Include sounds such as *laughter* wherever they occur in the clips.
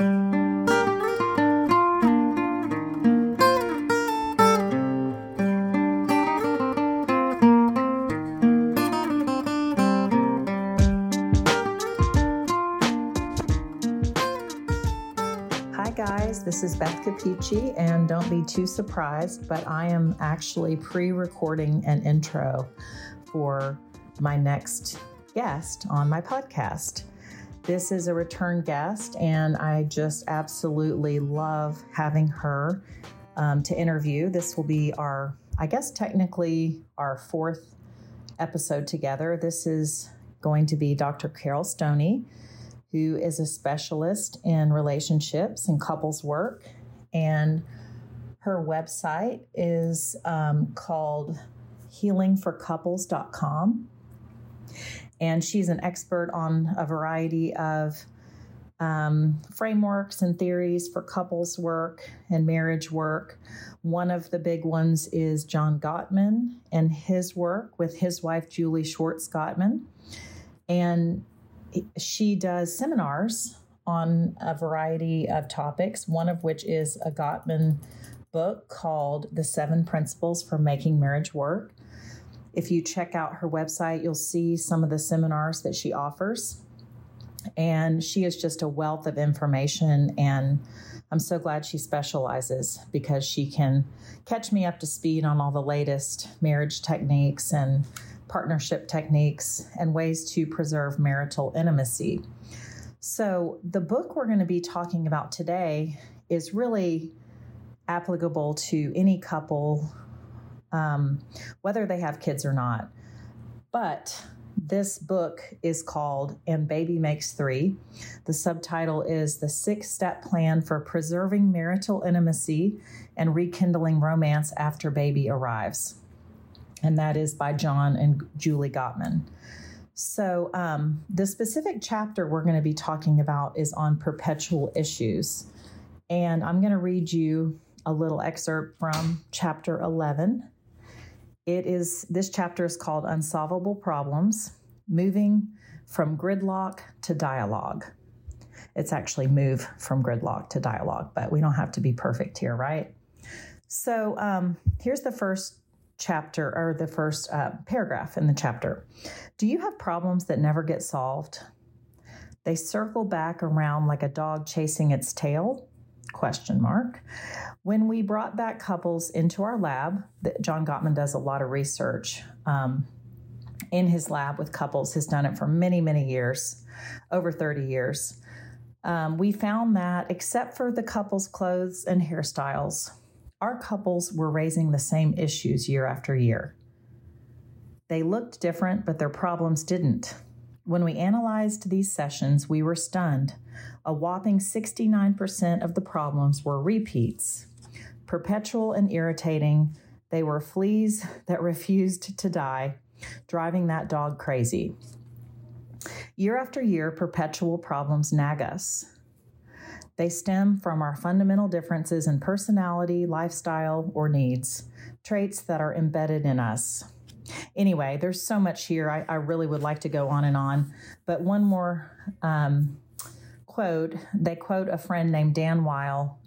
Hi, guys, this is Beth Capucci, and don't be too surprised, but I am actually pre recording an intro for my next guest on my podcast. This is a return guest, and I just absolutely love having her um, to interview. This will be our, I guess, technically our fourth episode together. This is going to be Dr. Carol Stoney who is a specialist in relationships and couples work. And her website is um, called healingforcouples.com. And she's an expert on a variety of um, frameworks and theories for couples work and marriage work. One of the big ones is John Gottman and his work with his wife, Julie Schwartz Gottman. And she does seminars on a variety of topics, one of which is a Gottman book called The Seven Principles for Making Marriage Work. If you check out her website, you'll see some of the seminars that she offers. And she is just a wealth of information. And I'm so glad she specializes because she can catch me up to speed on all the latest marriage techniques and partnership techniques, and ways to preserve marital intimacy. So, the book we're going to be talking about today is really applicable to any couple, um, whether they have kids or not. But this book is called And Baby Makes Three. The subtitle is The Six Step Plan for Preserving Marital Intimacy and Rekindling Romance After Baby Arrives and that is by John and Julie Gottman. So, um, the specific chapter we're going to be talking about is on perpetual issues. And I'm going to read you a little excerpt from chapter 11. It is this chapter is called Unsolvable Problems Moving from Gridlock to Dialogue. It's actually move from gridlock to dialogue, but we don't have to be perfect here, right? So, um, here's the first chapter or the first uh, paragraph in the chapter. Do you have problems that never get solved? They circle back around like a dog chasing its tail? Question mark. When we brought back couples into our lab, John Gottman does a lot of research um, in his lab with couples. Has done it for many, many years, over 30 years. Um, we found that except for the couple's clothes and hairstyles, our couples were raising the same issues year after year. They looked different, but their problems didn't. When we analyzed these sessions, we were stunned. A whopping 69% of the problems were repeats. Perpetual and irritating, they were fleas that *laughs* refused to die, driving that dog crazy. Year after year, perpetual problems nag us. They stem from our fundamental differences in personality, lifestyle, or needs, traits that are embedded in us. Anyway, there's so much here. I, I really would like to go on and on. But one more um, quote they quote a friend named Dan Wile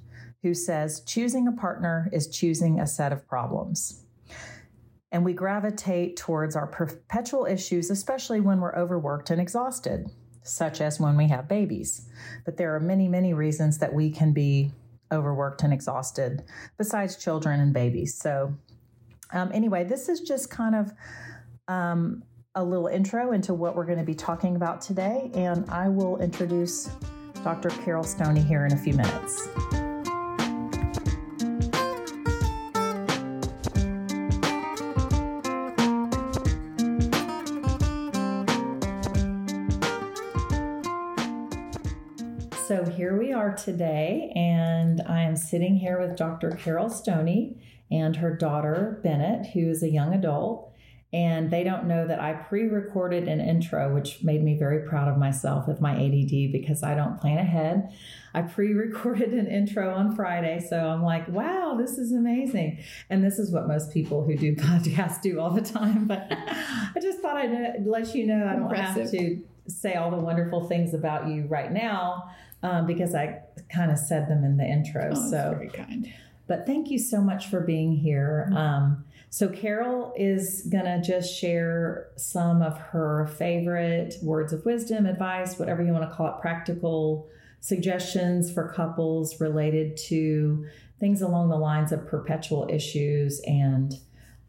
who says, Choosing a partner is choosing a set of problems. And we gravitate towards our perpetual issues, especially when we're overworked and exhausted such as when we have babies. But there are many, many reasons that we can be overworked and exhausted besides children and babies. So, um, anyway, this is just kind of um, a little intro into what we're going to be talking about today. And I will introduce Dr. Carol Stoney here in a few minutes. So here we are today, and I am sitting here with Dr. Carol Stoney and her daughter, Bennett, who is a young adult. And they don't know that I pre recorded an intro, which made me very proud of myself with my ADD because I don't plan ahead. I pre recorded an intro on Friday. So I'm like, wow, this is amazing. And this is what most people who do *laughs* podcasts do all the time. But *laughs* I just thought I'd let you know I don't Impressive. have to say all the wonderful things about you right now um, because I kind of said them in the intro. Oh, so very kind. But thank you so much for being here. Mm-hmm. Um, so, Carol is going to just share some of her favorite words of wisdom, advice, whatever you want to call it, practical suggestions for couples related to things along the lines of perpetual issues and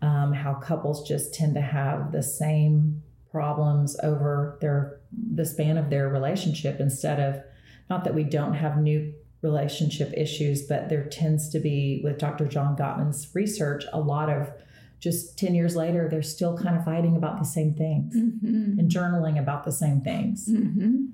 um, how couples just tend to have the same problems over their the span of their relationship instead of not that we don't have new relationship issues, but there tends to be, with Dr. John Gottman's research, a lot of just 10 years later, they're still kind of fighting about the same things mm-hmm. and journaling about the same things. Mm-hmm.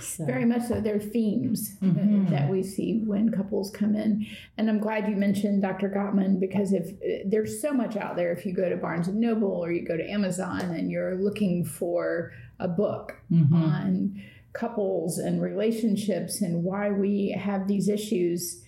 So. Very much so. There are themes mm-hmm. that we see when couples come in. And I'm glad you mentioned Dr. Gottman because if there's so much out there, if you go to Barnes and Noble or you go to Amazon and you're looking for a book mm-hmm. on couples and relationships and why we have these issues,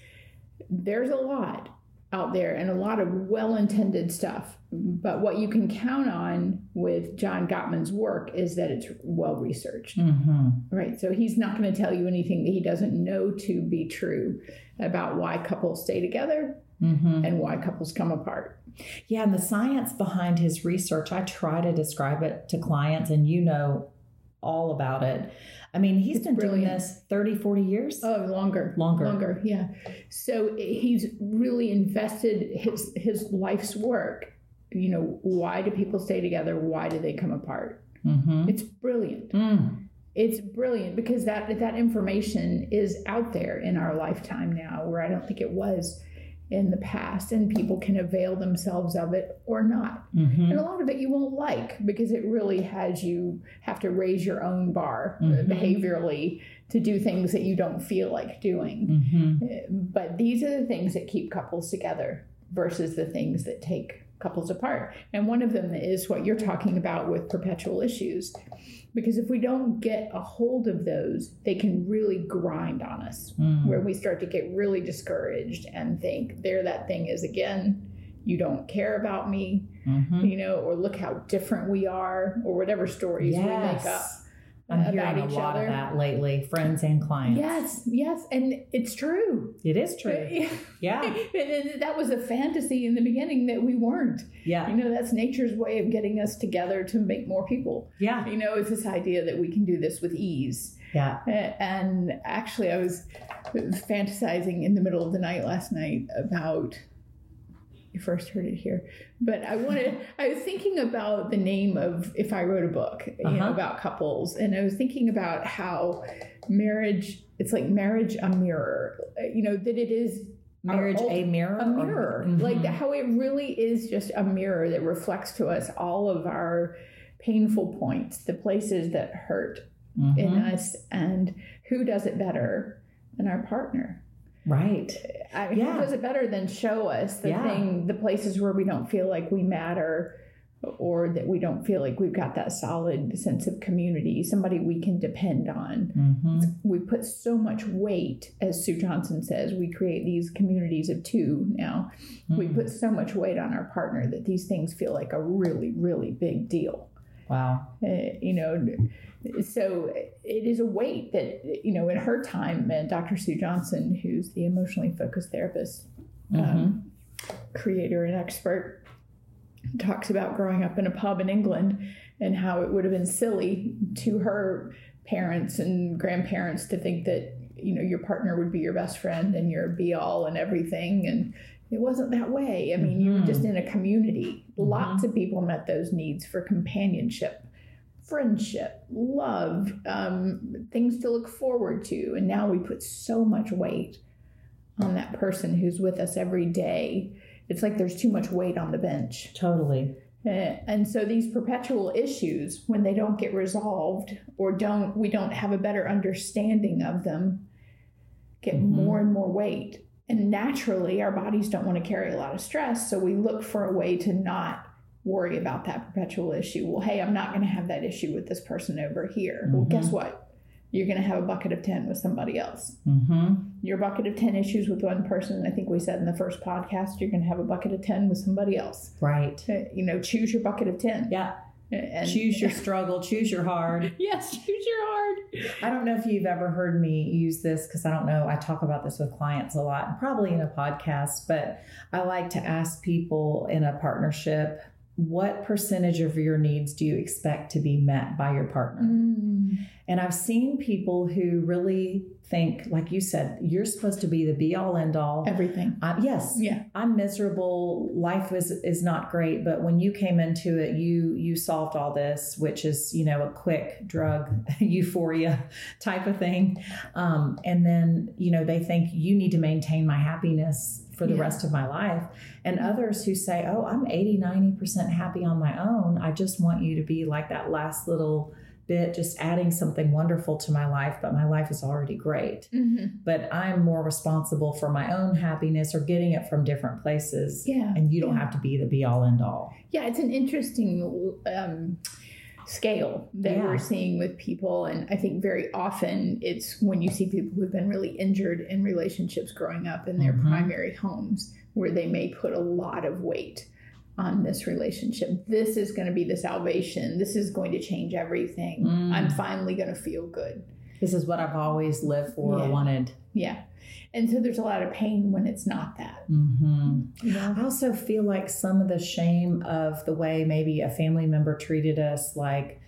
there's a lot out there and a lot of well intended stuff. But what you can count on with John Gottman's work is that it's well researched. Mm-hmm. Right. So he's not going to tell you anything that he doesn't know to be true about why couples stay together mm-hmm. and why couples come apart. Yeah. And the science behind his research, I try to describe it to clients, and you know all about it. I mean, he's it's been brilliant. doing this 30, 40 years. Oh, longer. Longer. Longer, yeah. So he's really invested his his life's work. You know, why do people stay together? Why do they come apart? Mm-hmm. It's brilliant. Mm. It's brilliant because that that information is out there in our lifetime now, where I don't think it was in the past and people can avail themselves of it or not. Mm-hmm. And a lot of it you won't like because it really has you have to raise your own bar uh, mm-hmm. behaviorally to do things that you don't feel like doing. Mm-hmm. Uh, but these are the things that keep couples together versus the things that take couples apart. And one of them is what you're talking about with perpetual issues because if we don't get a hold of those they can really grind on us mm. where we start to get really discouraged and think there that thing is again you don't care about me mm-hmm. you know or look how different we are or whatever stories yes. we make up I'm hearing a lot other. of that lately, friends and clients. Yes, yes, and it's true. It is true. *laughs* Yeah, *laughs* And that was a fantasy in the beginning that we weren't. Yeah, you know that's nature's way of getting us together to make more people. Yeah, you know it's this idea that we can do this with ease. Yeah, and actually, I was fantasizing in the middle of the night last night about you first heard it here. But I wanted, *laughs* I was thinking about the name of if I wrote a book, you uh-huh. know, about couples, and I was thinking about how marriage, it's like marriage a mirror, you know, that it is marriage old, a mirror a mirror mm-hmm. like how it really is just a mirror that reflects to us all of our painful points the places that hurt mm-hmm. in us and who does it better than our partner Right. I mean, yeah. does it better than show us the yeah. thing, the places where we don't feel like we matter or that we don't feel like we've got that solid sense of community, somebody we can depend on. Mm-hmm. We put so much weight, as Sue Johnson says, we create these communities of two now. Mm-hmm. We put so much weight on our partner that these things feel like a really, really big deal. Wow. Uh, you know, so it is a weight that you know in her time and dr sue johnson who's the emotionally focused therapist um, mm-hmm. um, creator and expert talks about growing up in a pub in england and how it would have been silly to her parents and grandparents to think that you know your partner would be your best friend and your be all and everything and it wasn't that way i mean mm-hmm. you were just mm-hmm. in a community mm-hmm. lots of people met those needs for companionship friendship, love, um, things to look forward to. And now we put so much weight on that person who's with us every day. It's like there's too much weight on the bench. Totally. Eh, and so these perpetual issues, when they don't get resolved or don't we don't have a better understanding of them, get mm-hmm. more and more weight. And naturally, our bodies don't want to carry a lot of stress. So we look for a way to not worry about that perpetual issue. Well, hey, I'm not going to have that issue with this person over here. Mm-hmm. Well, guess what? You're going to have a bucket of 10 with somebody else. Mm-hmm. Your bucket of 10 issues with one person, I think we said in the first podcast, you're going to have a bucket of 10 with somebody else. Right. Uh, you know, choose your bucket of 10. Yeah. And choose your struggle, choose your hard. *laughs* yes, choose your hard. I don't know if you've ever heard me use this because I don't know. I talk about this with clients a lot, probably in a podcast, but I like to ask people in a partnership what percentage of your needs do you expect to be met by your partner? Mm. And I've seen people who really think, like you said, you're supposed to be the be all end all. Everything. I, yes. Yeah. I'm miserable. Life is is not great, but when you came into it, you you solved all this, which is you know a quick drug *laughs* euphoria type of thing. Um, and then you know they think you need to maintain my happiness for the yeah. rest of my life. And others who say, oh, I'm 80, 90% happy on my own. I just want you to be like that last little bit, just adding something wonderful to my life, but my life is already great. Mm-hmm. But I'm more responsible for my own happiness or getting it from different places. Yeah. And you don't yeah. have to be the be all end all. Yeah, it's an interesting. Um, scale that yeah. we're seeing with people. And I think very often it's when you see people who've been really injured in relationships growing up in their mm-hmm. primary homes where they may put a lot of weight on this relationship. This is going to be the salvation. This is going to change everything. Mm. I'm finally going to feel good. This is what I've always lived for yeah. or wanted. Yeah. And so there's a lot of pain when it's not that. Mm-hmm. Yeah. I also feel like some of the shame of the way maybe a family member treated us, like,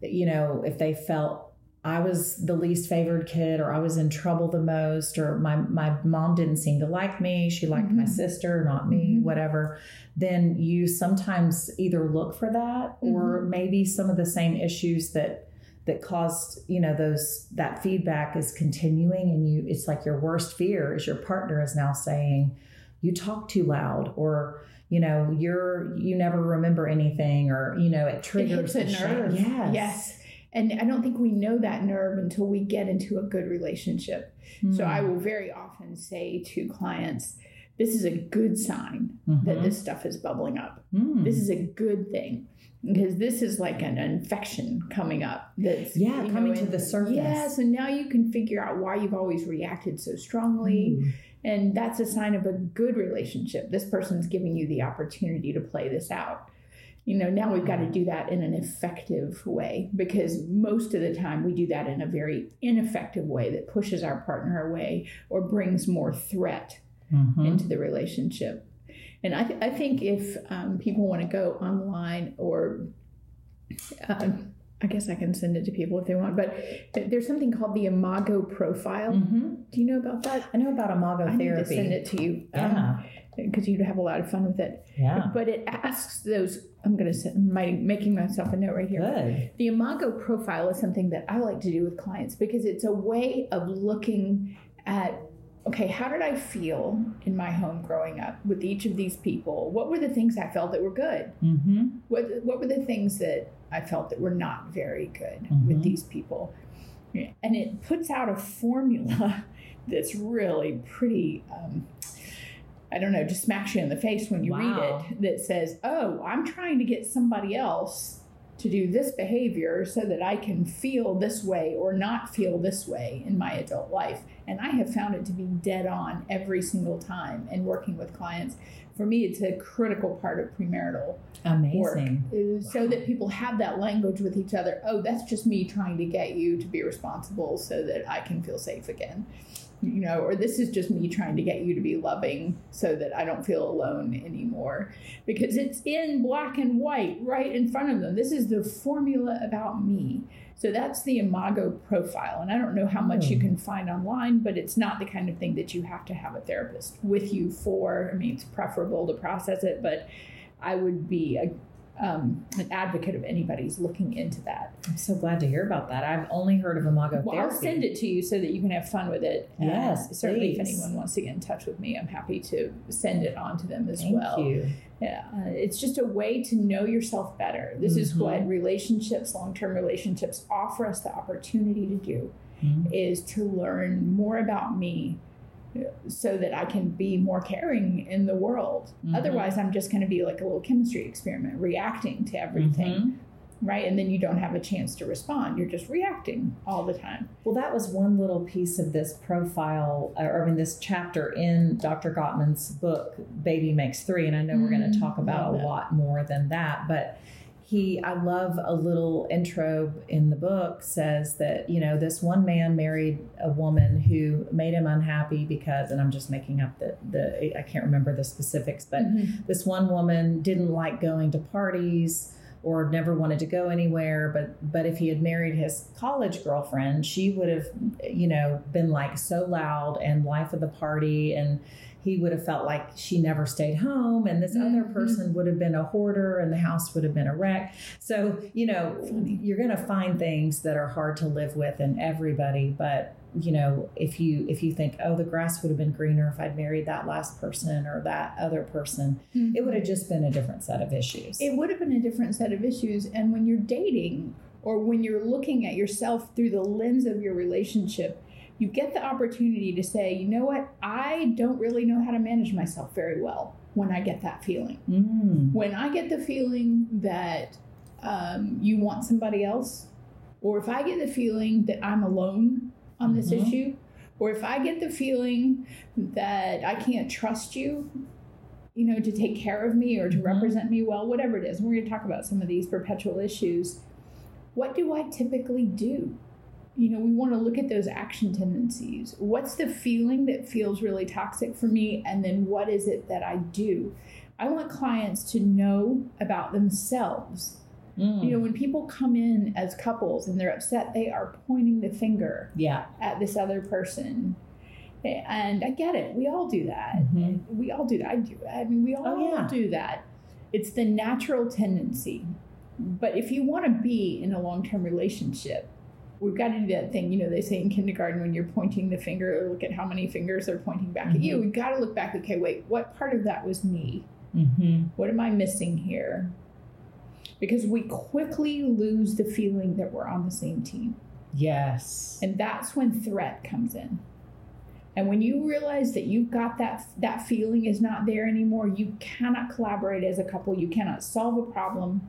you know, if they felt I was the least favored kid or I was in trouble the most or my my mom didn't seem to like me, she liked mm-hmm. my sister, not me, mm-hmm. whatever, then you sometimes either look for that or mm-hmm. maybe some of the same issues that that caused you know those that feedback is continuing and you it's like your worst fear is your partner is now saying you talk too loud or you know you're you never remember anything or you know it triggers it a nerve yes yes and i don't think we know that nerve until we get into a good relationship mm. so i hmm. will very often say to clients this is a good sign mm-hmm. that this stuff is bubbling up mm. this is a good thing because this is like an infection coming up that's yeah coming know, to the surface yeah so now you can figure out why you've always reacted so strongly mm. and that's a sign of a good relationship this person's giving you the opportunity to play this out you know now we've got to do that in an effective way because most of the time we do that in a very ineffective way that pushes our partner away or brings more threat mm-hmm. into the relationship and I, th- I think if um, people want to go online or uh, I guess I can send it to people if they want, but there's something called the Imago profile. Mm-hmm. Do you know about that? I know about Imago I therapy. Need to send it to you. Yeah. Because um, you'd have a lot of fun with it. Yeah. But it asks those. I'm going to set my making myself a note right here. Good. The Imago profile is something that I like to do with clients because it's a way of looking at okay, how did I feel in my home growing up with each of these people? What were the things I felt that were good? Mm-hmm. What, what were the things that I felt that were not very good mm-hmm. with these people? And it puts out a formula *laughs* that's really pretty. Um, I don't know, just smacks you in the face when you wow. read it that says, Oh, I'm trying to get somebody else to do this behavior so that I can feel this way or not feel this way in my adult life. And I have found it to be dead on every single time in working with clients. For me, it's a critical part of premarital Amazing. work. So that people have that language with each other. Oh, that's just me trying to get you to be responsible so that I can feel safe again you know, or this is just me trying to get you to be loving so that I don't feel alone anymore. Because it's in black and white right in front of them. This is the formula about me. So that's the Imago profile. And I don't know how much you hmm. can find online, but it's not the kind of thing that you have to have a therapist with you for. I mean, it's preferable to process it, but I would be a, um, an advocate of anybody's looking into that. I'm so glad to hear about that. I've only heard of Imago well, therapy. I'll send it to you so that you can have fun with it. Yes, certainly. Please. If anyone wants to get in touch with me, I'm happy to send it on to them as well. Thank well. You. Yeah, uh, it's just a way to know yourself better. This mm-hmm. is what relationships, long-term relationships, offer us the opportunity to do. mm-hmm. is to learn more about me so that I can be more caring in the world. Mm-hmm. Otherwise, I'm just going to be like a little chemistry experiment, reacting to everything. Mm-hmm. Right. And then you don't have a chance to respond. You're just reacting all the time. Well, that was one little piece of this profile, or I mean, this chapter in Dr. Gottman's book, Baby Makes Three. And I know mm-hmm. we're going to talk about a lot more than that. But he i love a little intro in the book says that you know this one man married a woman who made him unhappy because and i'm just making up the, the i can't remember the specifics but mm-hmm. this one woman didn't like going to parties or never wanted to go anywhere but but if he had married his college girlfriend she would have you know been like so loud and life of the party and he would have felt like she never stayed home and this mm-hmm. other person would have been a hoarder and the house would have been a wreck so you know you're going to find things that are hard to live with in everybody but you know if you if you think oh the grass would have been greener if i'd married that last person or that other person mm-hmm. it would have just been a different set of issues it would have been a different set of issues and when you're dating or when you're looking at yourself through the lens of your relationship you get the opportunity to say, you know what, I don't really know how to manage myself very well when I get that feeling. Mm. When I get the feeling that um, you want somebody else, or if I get the feeling that I'm alone on this mm-hmm. issue, or if I get the feeling that I can't trust you, you know, to take care of me or to mm-hmm. represent me well, whatever it is, and we're going to talk about some of these perpetual issues. What do I typically do? you know, we want to look at those action tendencies. What's the feeling that feels really toxic for me? And then what is it that I do? I want clients to know about themselves. Mm. You know, when people come in as couples and they're upset, they are pointing the finger yeah. at this other person. And I get it. We all do that. Mm-hmm. We all do that. I do. I mean, we all oh, yeah. do that. It's the natural tendency. But if you want to be in a long term relationship, we've got to do that thing. You know, they say in kindergarten when you're pointing the finger, look at how many fingers are pointing back mm-hmm. at you. Mm-hmm. We've got to look back. Okay, wait, what part of that was me? Mm-hmm. What am I missing here? Because we quickly lose the feeling that we're on the same team. Yes. And that's when threat comes in. And when you realize that you've got that that feeling is not there anymore, you cannot collaborate as a couple. You cannot solve a problem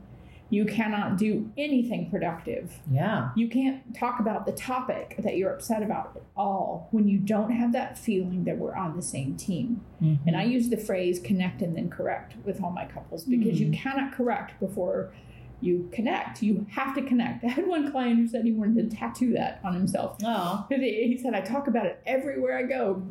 you cannot do anything productive. Yeah. You can't talk about the topic that you're upset about at all when you don't have that feeling that we're on the same team. Mm-hmm. And I use the phrase connect and then correct with all my couples because mm-hmm. you cannot correct before you connect. You have to connect. *laughs* I had one client who said he wanted to tattoo that on himself. Oh. *laughs* He said, I talk about it everywhere I go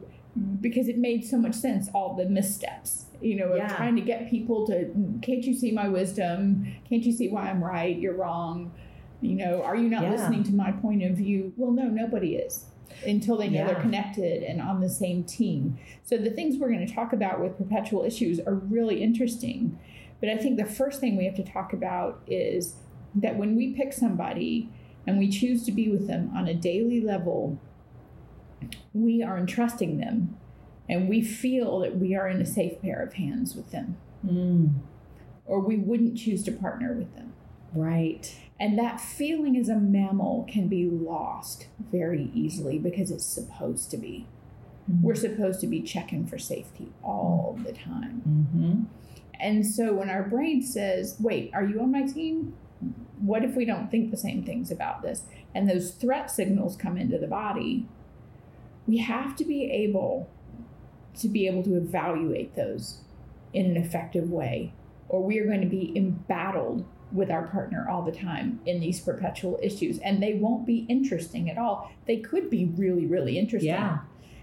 because it made so much sense, all the missteps you know, yeah. trying to get people to, can't you see my wisdom? Can't you see why I'm right? You're wrong. You know, are you not yeah. listening to my point of view? Well, no, nobody is until they know yeah. they're connected and on the same team. So the things we're going to talk about with perpetual issues are really interesting. But I think the first thing we have to talk about is that when we pick somebody and we choose to be with them on a daily level, we are entrusting them and we feel that we are in a safe pair of hands with them. Mm. Or we wouldn't choose to partner with them. Right. And that feeling as a mammal can be lost very easily because it's supposed to be. Mm-hmm. We're supposed to be checking for safety all the time. Mm-hmm. And so when our brain says, wait, are you on my team? What if we don't think the same things about this? And those threat signals come into the body. We have to be able to be able to evaluate those in an effective way, or we are going to be embattled with our partner all the time in these perpetual issues, and they won't be interesting at all. They could be really, really interesting. Yeah.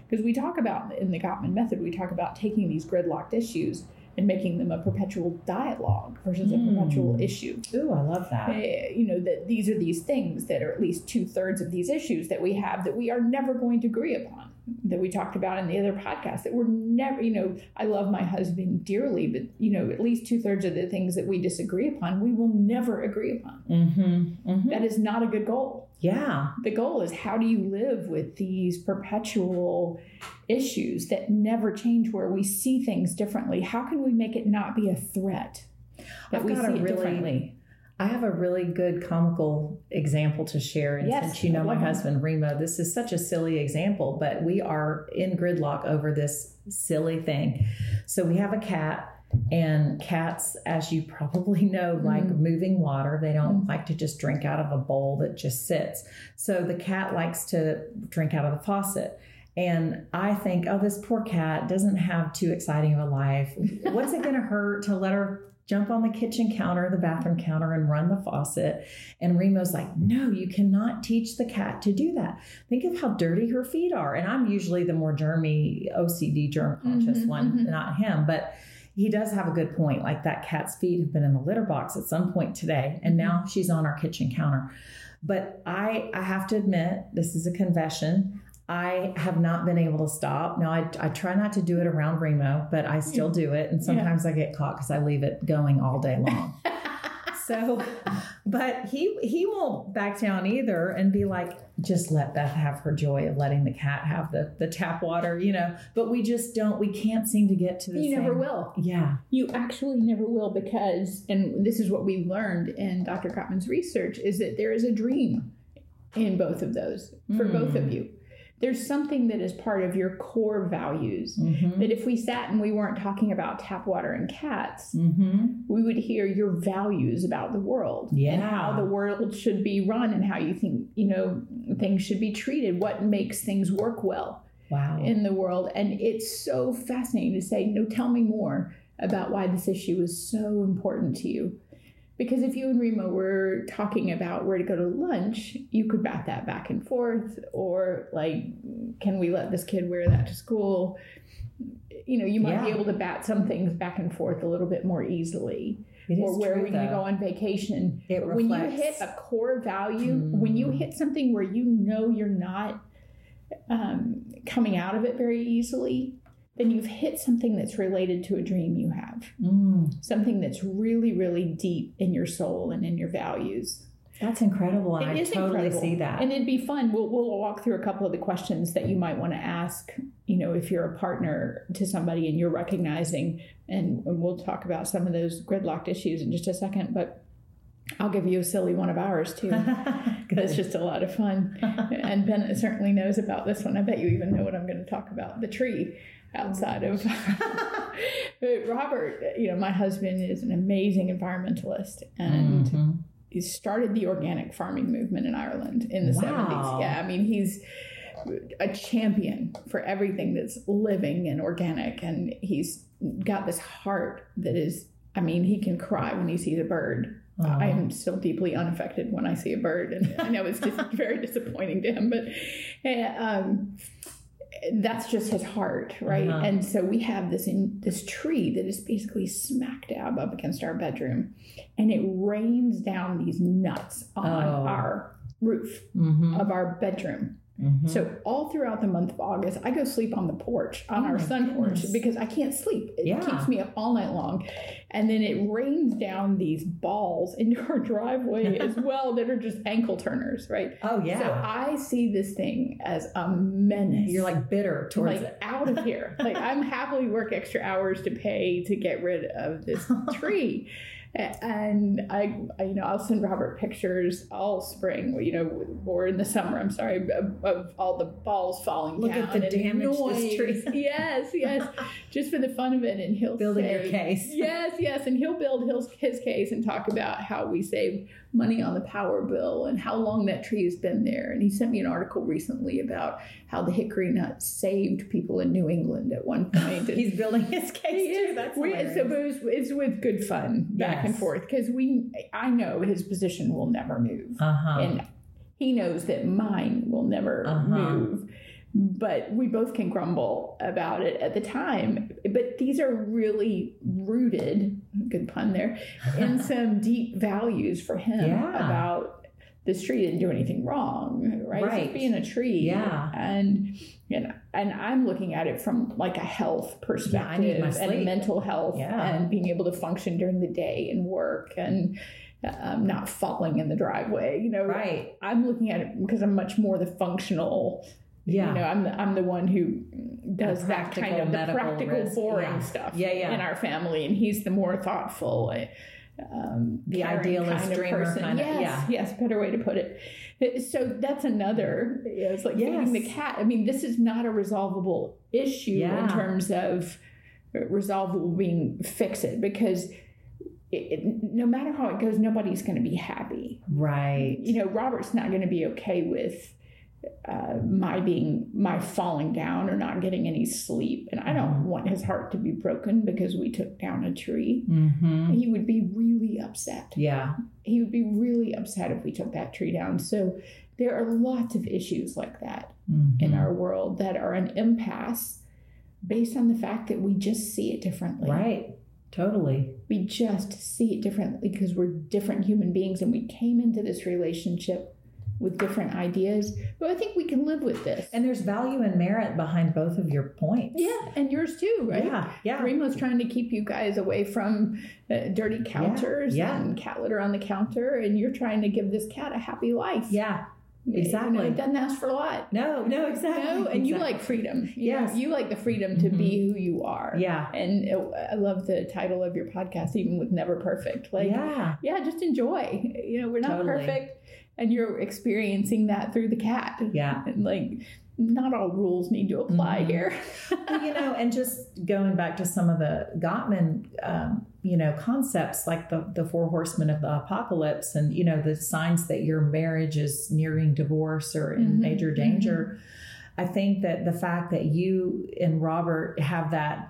Because we talk about in the Gottman method, we talk about taking these gridlocked issues and making them a perpetual dialogue versus mm. a perpetual hmm. issue. Ooh, I love that. Uh, you know, that these are these things that are at least two thirds of these issues that we have that we are never going to agree upon that we talked about in the other podcast that we're never, you know, I love my husband dearly, but, you know, at least two thirds of the things that we disagree upon, we will never agree upon. Mm-hmm, mm-hmm. That is not a good goal. Yeah. The goal is how do you live with these perpetual issues that never change where we see things differently? How can we make it not be a threat that I've we see really, differently? I have a really good comical example to share. And Yes, since you know my husband Remo, this is such a silly example, but we are in gridlock over this silly thing. So we have a cat, and cats, as you probably *laughs* know, like moving water. They don't Mhm. like to just drink out of a bowl that just sits. So the cat likes to drink out of the faucet. And I think, oh, this poor cat doesn't have too exciting of a life. *laughs* What's it going to hurt to let her jump on the kitchen counter, the bathroom counter, and run the faucet? And Remo's like, no, you cannot teach the cat to do that. Think of how dirty her feet are. And I'm usually the more germy, OCD, germ conscious Mhm, one, mhm. not him. But he does have a good point. Like that cat's feet have been in the litter box at some point today, and now she's on our kitchen counter. But I, I have to admit, this is a confession. I have not been able to stop. Now, I, I try not to do it around Remo, but I still hmm. do it. And sometimes I get caught because I leave it going all day long. *laughs* so, but he he won't back down either and be like, just let Beth have her joy of letting the cat have the, the tap water, you know. But we just don't, we can't seem to get to the You same. never will. Yeah. You actually never will because, and this is what we learned in Dr. Gottman's research, is that there is a dream in both of those for both of hmm. you. There's something that is part of your core values. Mm-hmm. That if we sat and we weren't talking about tap water and cats, Mm-hmm. we would hear your values about the world and Yeah. how the world should be run and how you think you know things should be treated what makes things work well Wow. in the world and it's so fascinating to say no tell me more about why this issue is so important to you because if you and Remo were talking about where to go to lunch, you could bat that back and forth, or like, can we let this kid wear that to school? You know, you might be able to bat some things back and forth a little bit more easily or where true, we're going to go on vacation. It But when you hit a core value, when you Mm. hit something where you know you're not um, coming out of it very easily, then you've hit something that's related to a dream you have, Mm, something that's really, really deep in your soul and in your values. that's incredible. And It I totally incredible. see that. And it'd be fun. We'll, we'll walk through a couple of the questions that you might want to ask, you know, if you're a partner to somebody and you're recognizing, and, and we'll talk about some of those gridlocked issues in just a second, but I'll give you a silly one of ours too. *laughs* It's just a lot of fun. *laughs* and Ben certainly knows about this one. I bet you even know what I'm going to talk about the tree outside of. *laughs* Robert, you know, my husband is an amazing environmentalist and Mhm. he started the organic farming movement in Ireland in the Wow. 70s. Yeah, I mean, he's a champion for everything that's living and organic. And he's got this heart that is, I mean, he can cry when he sees a bird. I am still deeply unaffected when I see a bird. And *laughs* I know it's just very disappointing to him, but eh, um, that's just his heart, right? Uh-huh. And so we have this in this tree that is basically smack dab up against our bedroom, and it rains down these nuts on Oh. our roof Mhm. of our bedroom. Mhm. So all throughout the month of August, I go sleep on the porch, on Oh our sun porch, because I can't sleep. It Yeah. keeps me up all night long. And then it rains down these balls into *laughs* our driveway *laughs* as well that are just ankle turners, right? oh yeah. So I see this thing as a menace. You're like bitter towards like it. *laughs* out of here. like I'm happily work extra hours to pay to get rid of this tree. And I, I, you know, I'll send Robert pictures all spring, you know, or in the summer. I'm sorry, of, of all the balls falling Look down. at the damage this noise. tree- *laughs* Yes, yes, *laughs* just for the fun of it. And he'll Building your case. Yes, yes, and he'll build his, his case and talk about how we saved money on the power bill and how long that tree has been there. And he sent me an article recently about how the hickory nut saved people in New England at one *laughs* point. He's building his case he too. That's We- so, but it's, it's with good fun back and forth because we, I know his position will never move, uh-huh. and he knows that mine will never Uh-huh. move. But we both can grumble about it at the time. But these are really rooted, good pun there, in *laughs* some deep values for him Yeah. about this tree didn't do anything wrong, right? Right. just being a tree. Yeah. And you know, and I'm looking at it from like a health perspective my and mental health Yeah. and being able to function during the day and work and um, not falling in the driveway. You know, right. I'm looking at it because I'm much more the functional. Yeah. You know, I'm the, I'm the one who does that kind of the practical, risk. boring Yeah. stuff Yeah, yeah. in our family, and he's the more thoughtful. um, the idealist kind of dreamer person. kind of- yes, yeah. yes, better way to put it. So that's another. It's like feeding the cat. I mean, this is not a resolvable issue Yeah. in terms of resolvable being fix it because. It, it, no matter how it goes, nobody's going to be happy. Right. You know, Robert's not going to be okay with uh, my being my falling down or not getting any sleep, and I don't Mhm. want his heart to be broken because we took down a tree. Mm-hmm. He would be really upset. Yeah. He would be really upset if we took that tree down. So there are lots of issues like that in Mhm. our world that are an impasse based on the fact that we just see it differently. Right. Totally. We just see it differently because we're different human beings and we came into this relationship with different ideas. But I think we can live with this. And there's value and merit behind both of your points. yeah, and yours too, right? Yeah. Yeah. Remo's trying to keep you guys away from uh, dirty counters yeah. and cat litter on the counter, and you're trying to give this cat a happy life. Yeah. You know, exactly. it doesn't ask for a lot. No, no, exactly. No, and you like freedom. You know, you like the freedom to be who you are. Yeah. And it, I love the title of your podcast, even with Never Perfect. Like, yeah. yeah, just enjoy. You know, we're not Totally. perfect, and you're experiencing that through the cat. Yeah. And like, not all rules need to apply Mhm. here. Well, you know, and just going back to some of the Gottman, um, you know, concepts like the the four horsemen of the apocalypse, and you know, the signs that your marriage is nearing divorce or in Mhm, major danger. I think that the fact that you and Robert have that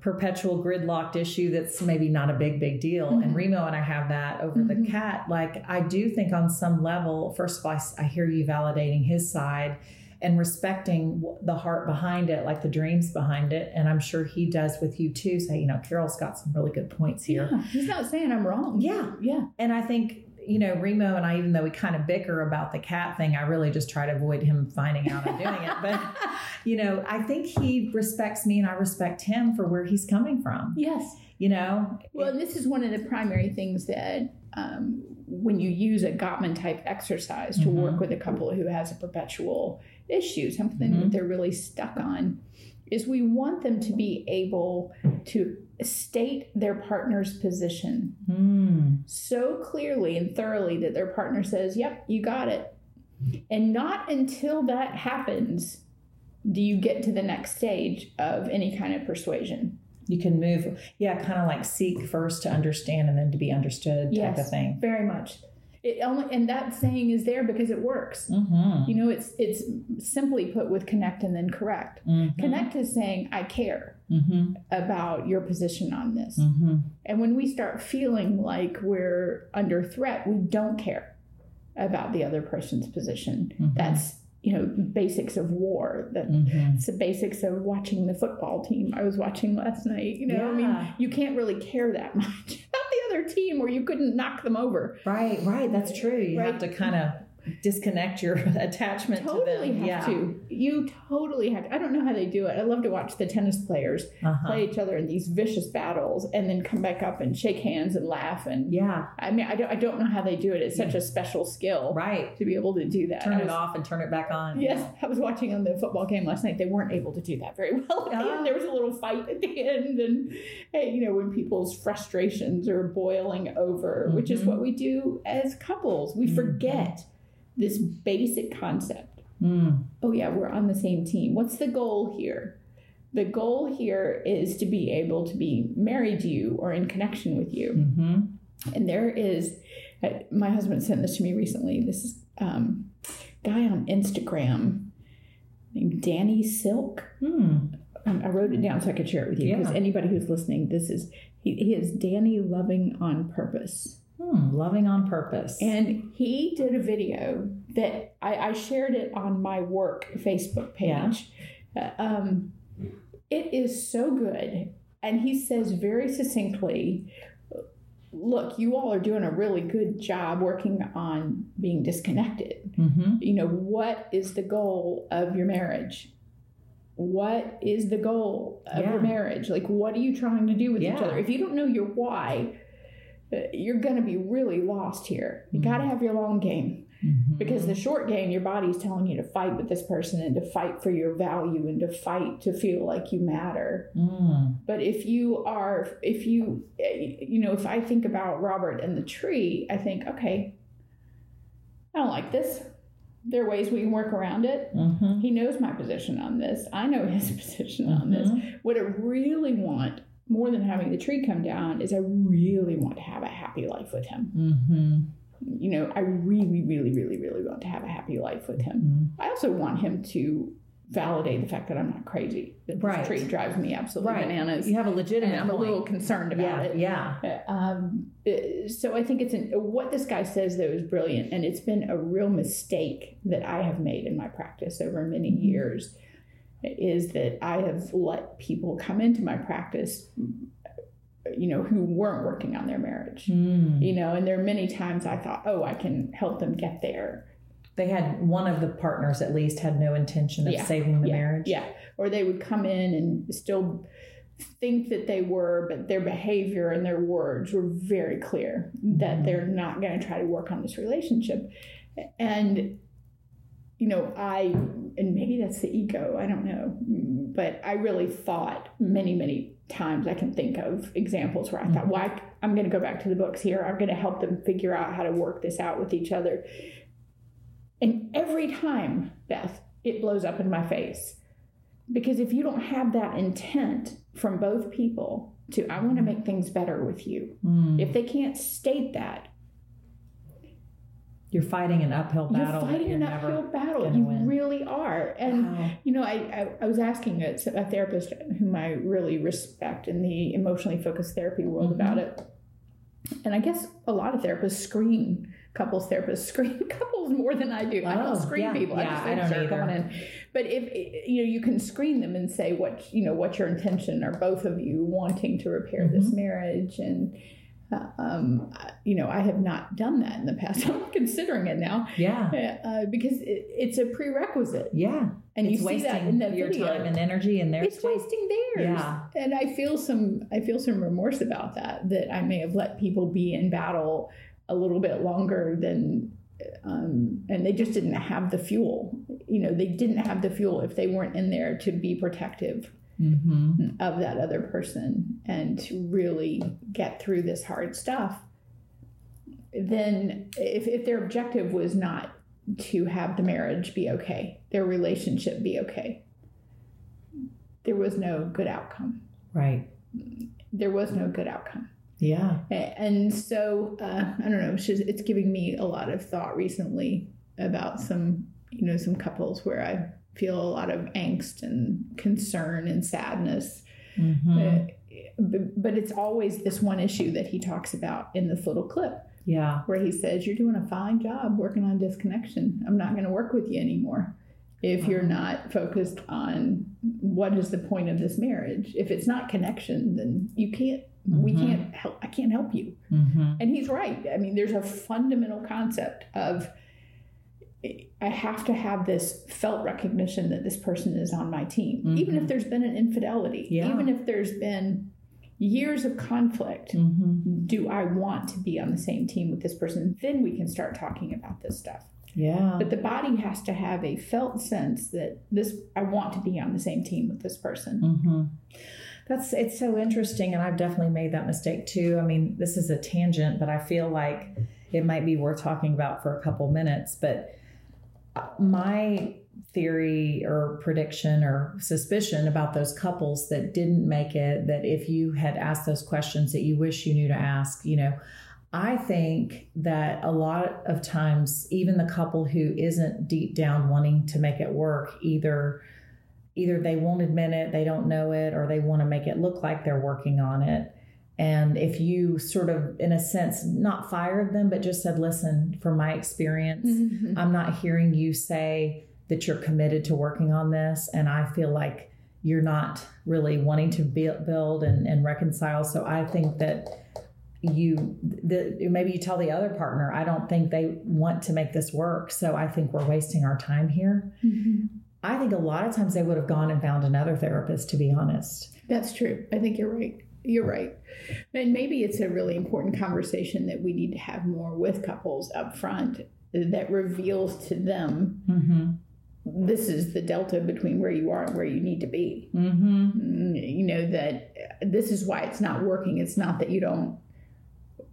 perpetual gridlocked issue that's maybe not a big big deal and Mhm. remo and i have that over Mhm. the cat like i do think on some level first of all I hear you validating his side and respecting the heart behind it, like the dreams behind it. And I'm sure he does with you too. Say, you know, Carol's got some really good points here. Yeah, he's not saying I'm wrong. Yeah. Yeah. And I think, you know, Remo and I, even though we kind of bicker about the cat thing, I really just try to avoid him finding out I'm doing it. But, *laughs* you know, I think he respects me and I respect him for where he's coming from. yes. You know? Well, and this is one of the primary things that um, when you use a Gottman type exercise to Mhm. work with a couple who has a perpetual issue, something Mhm. that they're really stuck on, is we want them to be able to state their partner's position Hmm. so clearly and thoroughly that their partner says, Yep, you got it. And not until that happens do you get to the next stage of any kind of persuasion. You can move, yeah, kind of like seek first to understand and then to be understood type Yes. of thing. Very much. It only and that saying is there because it works. Mm-hmm. You know, it's it's simply put with connect and then correct. Mm-hmm. Connect is saying I care Mm-hmm. about your position on this. Mm-hmm. And when we start feeling like we're under threat, we don't care about the other person's position. Mhm. That's you know basics of war. That Mm-hmm. it's the basics of watching the football team I was watching last night. You know, I mean, you can't really care that *laughs* much about the other team, or you couldn't knock them over. Right, right. That's true. You have to kind of disconnect your *laughs* attachment Totally to them. have yeah. to. You totally have to. I don't know how they do it. I love to watch the tennis players Uh-huh. play each other in these vicious battles and then come back up and shake hands and laugh. And Yeah, I mean, I don't, I don't know how they do it. It's such a special skill right. to be able to do that. Turn I it off and turn it back on. Yes, I was watching on the football game last night. They weren't able to do that very well. *laughs* And there was a little fight at the end, and hey, you know when people's frustrations are boiling over, which is Mhm. what we do as couples. We Mhm. forget this basic concept. Mm. Oh yeah, we're on the same team. What's the goal here? The goal here is to be able to be married to you or in connection with you. hmm And there is, uh, my husband sent this to me recently. This is um, guy on Instagram named Danny Silk. Mm. Um, I wrote it down so I could share it with you because Yeah. anybody who's listening, this is he, he is Danny Loving on Purpose, Mm. Loving on purpose. and he did a video that I, I shared it on my work Facebook page. Uh, um, it is so good, and he says very succinctly look, you all are doing a really good job working on being disconnected. hmm You know, what is the goal of your marriage? What is the goal of Yeah. your marriage? Like, what are you trying to do with each other? If you don't know your why, you're going to be really lost here. You Mhm. got to have your long game. Mm-hmm. Because the short game, your body's telling you to fight with this person and to fight for your value and to fight to feel like you matter. Mm. But if you are, if you, you know, if I think about Robert and the tree, I think, okay, I don't like this. There are ways we can work around it. Mm-hmm. He knows my position on this. I know his *laughs* position mm-hmm. on this. Mm-hmm. What I really want, more than having the tree come down, is I really want to have a happy life with him. Mm-hmm. You know, I really, really, really, really want to have a happy life with him. Mm-hmm. I also want him to validate the fact that I'm not crazy. That right. this tree drives me absolutely right. bananas. You have a legitimate. I'm point. a little concerned about yeah, it. Yeah. Um, uh, so I think it's an, what this guy says though is brilliant, and it's been a real mistake that I have made in my practice over many mm-hmm. years. Is that I have let people come into my practice you know who weren't working on their marriage mm. you know and there are many times i thought oh i can help them get there they had one of the partners at least had no intention of yeah, saving the yeah, marriage. Yeah. Or they would come in and still think that they were, but their behavior and their words were very clear mm-hmm. that they're not going to try to work on this relationship. And, you know, I, and maybe that's the ego, I don't know, but I really thought many, many times I can think of examples where I thought, mm-hmm. well, I, I'm going to go back to the books here. I'm going to help them figure out how to work this out with each other. And every time, Beth, it blows up in my face. Because if you don't have that intent from both people to, I want to make things better with you, mm. if they can't state that, you're fighting an uphill battle. You're fighting an uphill battle. You win. really are. And, wow. you know, I, I, I, was asking a, a, therapist whom I really respect in the emotionally focused therapy world mm-hmm. about it. And I guess a lot of therapists screen couples therapists *laughs* screen couples more than I do. Oh, I don't oh, screen yeah, people. Yeah, I just I don't either. In. But if you know, you can screen them and say what you know, what's your intention? Are both of you wanting to repair mm-hmm. this marriage? And um, you know, I have not done that in the past. *laughs* I'm considering it now. Yeah, uh, because it, it's a prerequisite. Yeah, and it's you see that in the your video. time and energy, and theirs. It's too. wasting theirs. Yeah, and I feel some. I feel some remorse about that. That I may have let people be in battle a little bit longer than um, and they just didn't have the fuel. You know, they didn't have the fuel if they weren't in there to be protective mm-hmm. of that other person and to really get through this hard stuff. Then, if, if their objective was not to have the marriage be okay, their relationship be okay, there was no good outcome. Right. There was no good outcome. Yeah. And so uh, I don't know. It's, just, it's giving me a lot of thought recently about some you know some couples where I feel a lot of angst and concern and sadness. Mm-hmm. Uh, but, but it's always this one issue that he talks about in this little clip. Yeah. Where he says, You're doing a fine job working on disconnection. I'm not going to work with you anymore if you're uh-huh. not focused on what is the point of this marriage. If it's not connection, then you can't Mm-hmm. We can't help. I can't help you. Mm-hmm. And he's right. I mean, there's a fundamental concept of I have to have this felt recognition that this person is on my team, mm-hmm. even if there's been an infidelity, yeah. even if there's been years of conflict. Mm-hmm. Do I want to be on the same team with this person? Then we can start talking about this stuff. Yeah. But the body has to have a felt sense that this I want to be on the same team with this person. Mm-hmm. That's it's so interesting, and I've definitely made that mistake too. I mean, this is a tangent, but I feel like it might be worth talking about for a couple minutes. But my theory or prediction or suspicion about those couples that didn't make it, that if you had asked those questions that you wish you knew to ask, you know, I think that a lot of times, even the couple who isn't deep down wanting to make it work, either either they won't admit it, they don't know it, or they want to make it look like they're working on it. And if you sort of, in a sense, not fired them, but just said, listen, from my experience, mm-hmm. I'm not hearing you say that you're committed to working on this. And I feel like you're not really wanting to build and, and reconcile. So I think that you the, maybe you tell the other partner i don't think they want to make this work so i think we're wasting our time here mm-hmm. I think a lot of times they would have gone and found another therapist, to be honest. That's true. I think you're right. You're right. And maybe it's a really important conversation that we need to have more with couples up front that reveals to them mm-hmm. this is the delta between where you are and where you need to be. Mm-hmm. You know, that this is why it's not working. It's not that you don't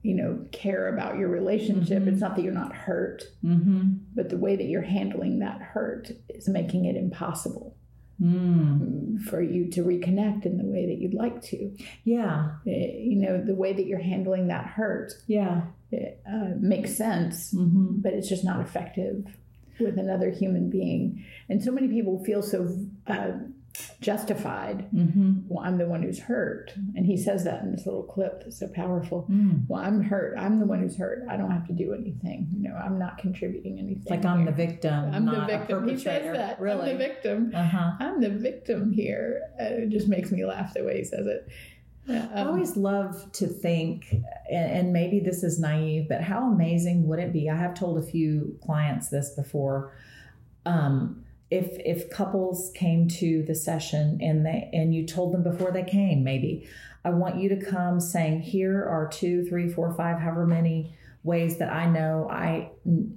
you know care about your relationship mm-hmm. it's not that you're not hurt mm-hmm. but the way that you're handling that hurt is making it impossible mm. for you to reconnect in the way that you'd like to yeah it, eh, you know the way that you're handling that hurt yeah it uh, makes sense mm-hmm. but it's just not effective with another human being and so many people feel so uh, justified. Mm-hmm. Well, I'm the one who's hurt. And he says that in this little clip that's so powerful. Mm. Well, I'm hurt. I'm the one who's hurt. I don't have to do anything. You know, I'm not contributing anything. Like here. I'm the victim. I'm the victim. He says that. Really? I'm the victim. Uh-huh. I'm the victim here. It just makes me laugh the way he says it. Um, I always love to think, and maybe this is naive, but how amazing would it be? I have told a few clients this before. Um, if if couples came to the session and they and you told them before they came maybe i want you to come saying here are two three four five however many ways that i know i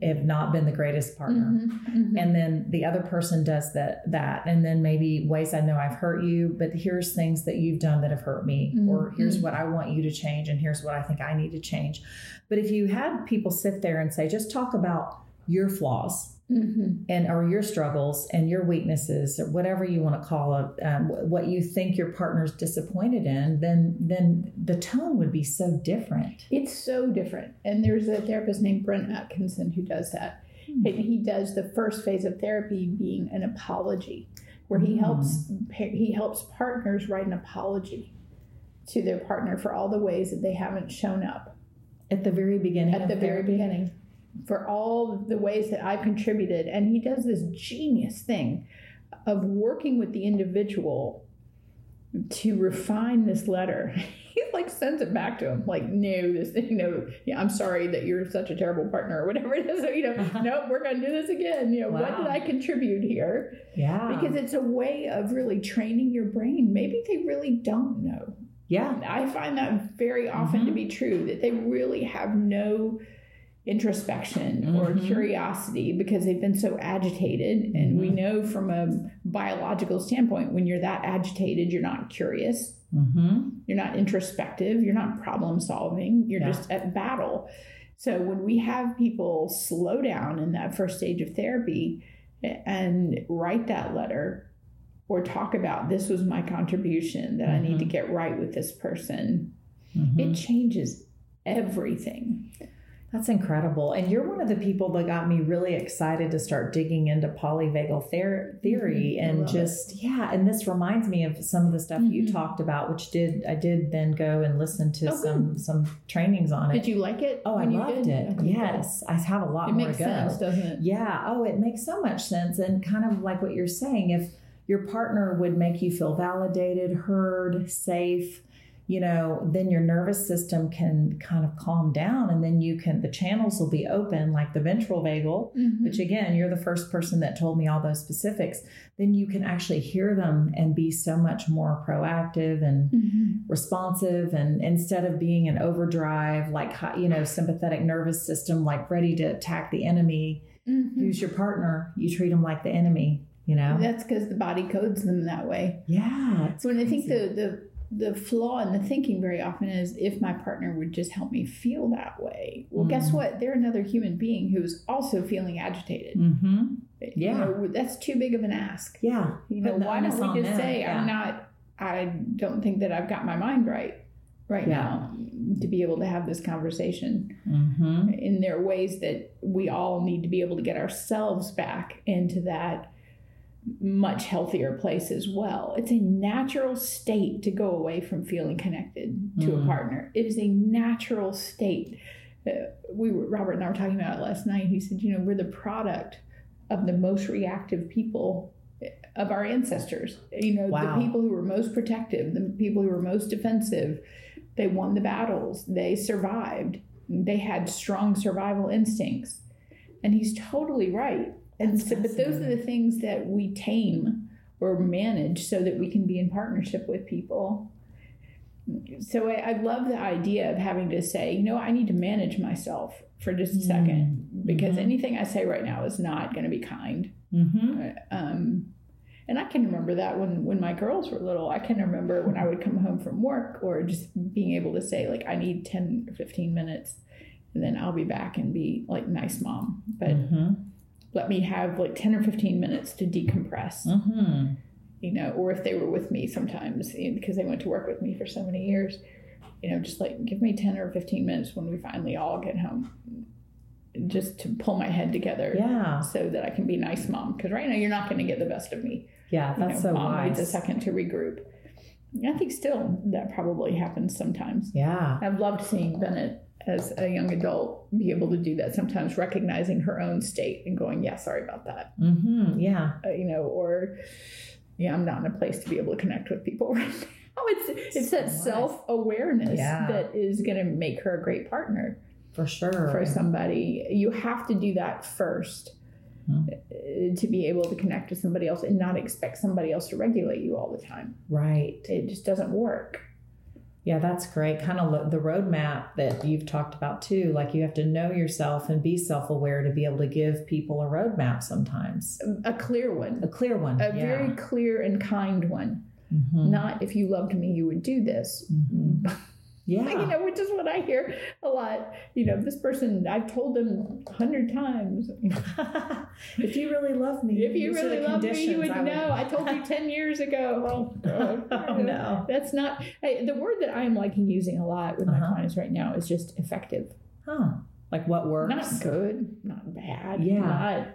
have not been the greatest partner mm-hmm, mm-hmm. and then the other person does that that and then maybe ways i know i've hurt you but here's things that you've done that have hurt me mm-hmm. or here's what i want you to change and here's what i think i need to change but if you had people sit there and say just talk about your flaws Mm-hmm. and or your struggles and your weaknesses or whatever you want to call it um, what you think your partner's disappointed in then then the tone would be so different it's so different and there's a therapist named brent atkinson who does that mm-hmm. he does the first phase of therapy being an apology where he mm-hmm. helps he helps partners write an apology to their partner for all the ways that they haven't shown up at the very beginning at the therapy. very beginning for all the ways that I've contributed. And he does this genius thing of working with the individual to refine this letter. *laughs* he like sends it back to him, like, no, this, *laughs* you know, yeah, I'm sorry that you're such a terrible partner or whatever it is. *laughs* So, you know, nope, we're going to do this again. You know, wow. what did I contribute here? Yeah. Because it's a way of really training your brain. Maybe they really don't know. Yeah. I find that very often mm-hmm. to be true that they really have no introspection mm-hmm. or curiosity because they've been so agitated. And mm-hmm. we know from a biological standpoint, when you're that agitated, you're not curious, mm-hmm. you're not introspective, you're not problem solving, you're yeah. just at battle. So when we have people slow down in that first stage of therapy and write that letter or talk about this was my contribution that I need to mm-hmm. get right with this person, it mm-hmm. changes everything. That's incredible. And you're one of the people that got me really excited to start digging into polyvagal ther- theory mm-hmm. and just, it. yeah. And this reminds me of some of the stuff mm-hmm. you talked about, which did, I did then go and listen to oh, some, good. some trainings on it. Did you like it? Oh, I loved it. Okay, yes. Good. I have a lot it more to go. Sense, doesn't it? Yeah. Oh, it makes so much sense. And kind of like what you're saying, if your partner would make you feel validated, heard, safe, you know, then your nervous system can kind of calm down and then you can, the channels will be open, like the ventral vagal, mm-hmm. which again, you're the first person that told me all those specifics. Then you can actually hear them and be so much more proactive and mm-hmm. responsive. And instead of being an overdrive, like, you know, sympathetic nervous system, like ready to attack the enemy, mm-hmm. who's your partner, you treat them like the enemy. You know, that's because the body codes them that way. Yeah. So when I think the the the flaw in the thinking very often is if my partner would just help me feel that way. Well, mm guess what? They're another human being who's also feeling agitated. Mm-hmm. Yeah, you know, that's too big of an ask. Yeah, you know, why don't we just say yeah. I'm not? I don't think that I've got my mind right right yeah. now to be able to have this conversation. Mm-hmm. And there are ways that we all need to be able to get ourselves back into that much healthier place as well. It's a natural state to go away from feeling connected to mm. a partner. It is a natural state. Uh, we were, Robert and I were talking about it last night. He said, you know, we're the product of the most reactive people of our ancestors. You know, wow. the people who were most protective, the people who were most defensive, they won the battles, they survived, they had strong survival instincts. And he's totally right and so, but those are the things that we tame or manage so that we can be in partnership with people. so I, I, love the idea of having to say, you know, I need to manage myself for just a second mm-hmm. because mm-hmm. anything I say right now is not going to be kind. Mm-hmm. Uh, um, and I can remember that when when my girls were little. I can remember when I would come home from work or just being able to say like I need 10 or 15 minutes and then I'll be back and be like nice mom. But mm-hmm. Let me have like 10 or 15 minutes to decompress. Mm-hmm. You know, or if they were with me sometimes because they went to work with me for so many years, you know, just like give me 10 or 15 minutes when we finally all get home just to pull my head together yeah. so that I can be nice mom. Because right now you're not going to get the best of me. Yeah that's you know, so mom wise. needs a second to regroup. I think still that probably happens sometimes. Yeah. I've loved seeing Bennett as a young adult be able to do that sometimes recognizing her own state and going yeah sorry about that mm-hmm. yeah uh, you know or yeah, I'm not in a place to be able to connect with people *laughs* right now. It's it's that self awareness yeah. that is going to make her a great partner for sure for somebody. You have to do that first hmm. Uh, to be able to connect with somebody else and not expect somebody else to regulate you all the time. Right. It just doesn't work. Yeah, that's great. Kind of the roadmap that you've talked about too. Like you have to know yourself and be self aware to be able to give people a roadmap sometimes. A clear one. A clear one. A yeah. very clear and kind one. Mm-hmm. Not if you loved me, you would do this. Mm-hmm. Yeah. you know, which is what I hear a lot. You know, this person, I've told them a hundred times. *laughs* if you really love me, if you really love me, you would, I know. I told you 10 *laughs* years ago. Oh, *laughs* oh no. That's not, I, the word that I'm liking using a lot with uh-huh. my clients right now is just effective. Huh. Like what works? Not good, not bad. Yeah. Not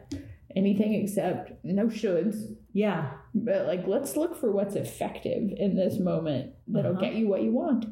anything except no shoulds. Yeah. But like, let's look for what's effective in this moment that'll uh-huh. get you what you want.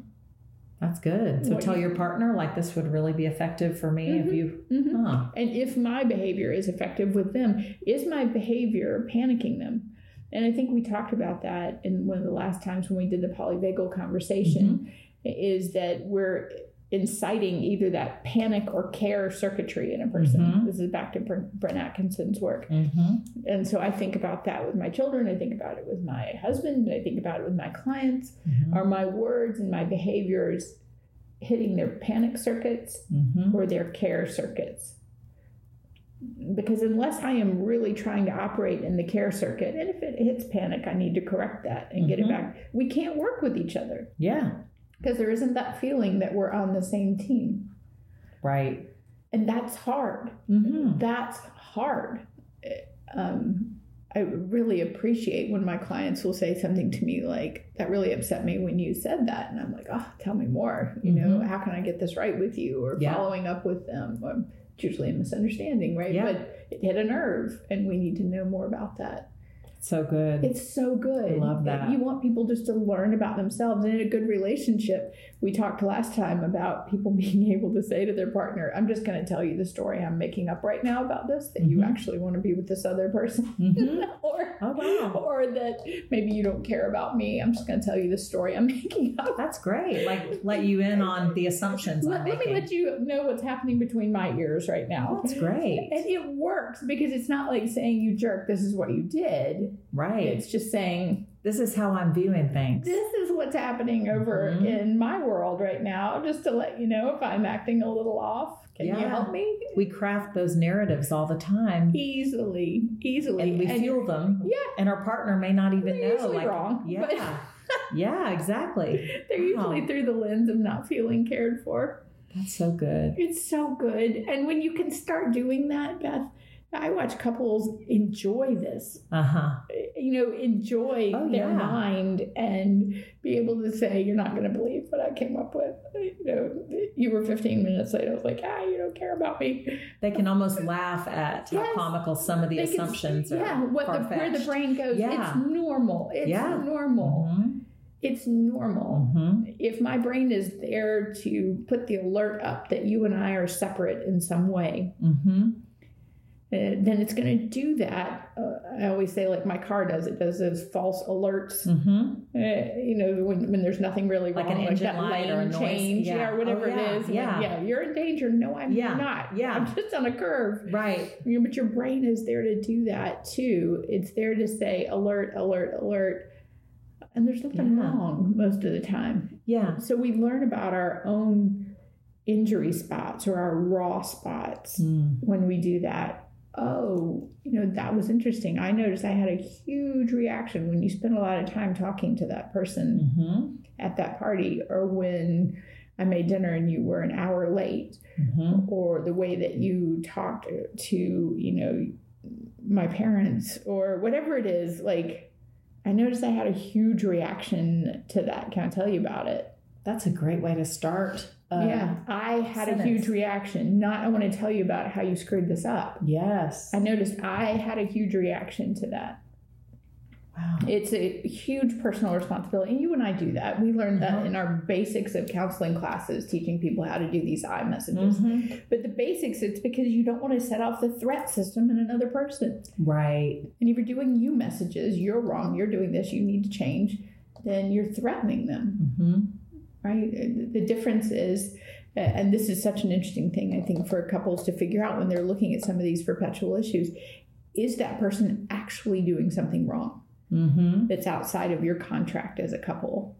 That's good. So what tell you, your partner like this would really be effective for me mm-hmm, if you. Mm-hmm. Huh. And if my behavior is effective with them, is my behavior panicking them? And I think we talked about that in one of the last times when we did the polyvagal conversation. Mm-hmm. Is that we're inciting either that panic or care circuitry in a person. Mm-hmm. This is back to Brent Atkinson's work. Mm-hmm. And so I think about that with my children. I think about it with my husband. I think about it with my clients. Mm-hmm. Are my words and my behaviors hitting their panic circuits mm-hmm. or their care circuits? Because unless I am really trying to operate in the care circuit, and if it hits panic, I need to correct that and get it mm-hmm. back. We can't work with each other. Yeah because there isn't that feeling that we're on the same team. Right. And that's hard. Mm-hmm. That's hard. Um, I really appreciate when my clients will say something to me like, that really upset me when you said that. And I'm like, oh, tell me more. You mm-hmm. know, how can I get this right with you? Or yeah. following up with them. It's usually a misunderstanding, right? Yeah. But it hit a nerve, and we need to know more about that. So good. It's so good. I love that. You want people just to learn about themselves and in a good relationship. We talked last time about people *laughs* being able to say to their partner, I'm just going to tell you the story I'm making up right now about this, that mm-hmm. you actually want to be with this other person. Mm-hmm. *laughs* or, oh, wow. or that maybe you don't care about me. I'm just going to tell you the story I'm *laughs* making up. That's great. Like let you in on the assumptions. Let, let me let you know what's happening between my ears right now. That's great. And it works because it's not like saying, you jerk, this is what you did Right. It's just saying, this is how I'm viewing things. This is what's happening over mm-hmm. in my world right now, just to let you know if I'm acting a little off. Can yeah. you help me? We craft those narratives all the time. Easily, easily. And we and feel them. Yeah. And our partner may not even They're know. like, wrong. Yeah. *laughs* yeah, exactly. *laughs* They're usually through the lens of not feeling cared for. That's so good. It's so good. And when you can start doing that, Beth, I watch couples enjoy this. Uh huh. You know, enjoy oh, their yeah. mind and be able to say, "You're not going to believe what I came up with." You know, you were 15 minutes late. I was like, "Ah, you don't care about me." They can almost laugh at yes. how comical some of the they assumptions can, are. Yeah, what the, where the brain goes. Yeah. It's normal. It's yeah. normal. Mm-hmm. It's normal. Mm-hmm. If my brain is there to put the alert up that you and I are separate in some way. Mm-hmm then it's going to do that. Uh, I always say, like my car does, it does those false alerts. Mm-hmm. Uh, you know, when, when there's nothing really like wrong, an like that light lane or a change, yeah. yeah, or whatever oh, yeah. it is. Yeah, yeah, you're in danger. No, I'm yeah. not. Yeah, I'm just on a curve. Right. You know, but your brain is there to do that too. It's there to say, alert, alert, alert. and there's nothing wrong most of the time. Yeah. So we learn about our own injury spots or our raw spots Mm. when we do that. Oh, you know, that was interesting. I noticed I had a huge reaction when you spend a lot of time talking to that person Mm-hmm. at that party, or when I made dinner and you were an hour late, Mm-hmm. or the way that you talked to, you know, my parents, or whatever it is. Like, I noticed I had a huge reaction to that. Can I tell you about it? That's a great way to start. Yeah, I had a huge reaction. Not, I want to tell you about how you screwed this up. Yes. I noticed I had a huge reaction to that. Wow. It's a huge personal responsibility. And you and I do that. We learned that Uh-huh. in our basics of counseling classes, teaching people how to do these I messages. Mhm. But the basics, it's because you don't want to set off the threat system in another person. Right. And if you're doing you messages, you're wrong, you're doing this, you need to change, then you're threatening them, Mm-hmm. Right? The difference is, uh, and this is such an interesting thing, I think, for couples to figure out when they're looking at some of these perpetual issues is that person actually doing something wrong? Mm-hmm. that's outside of your contract as a couple.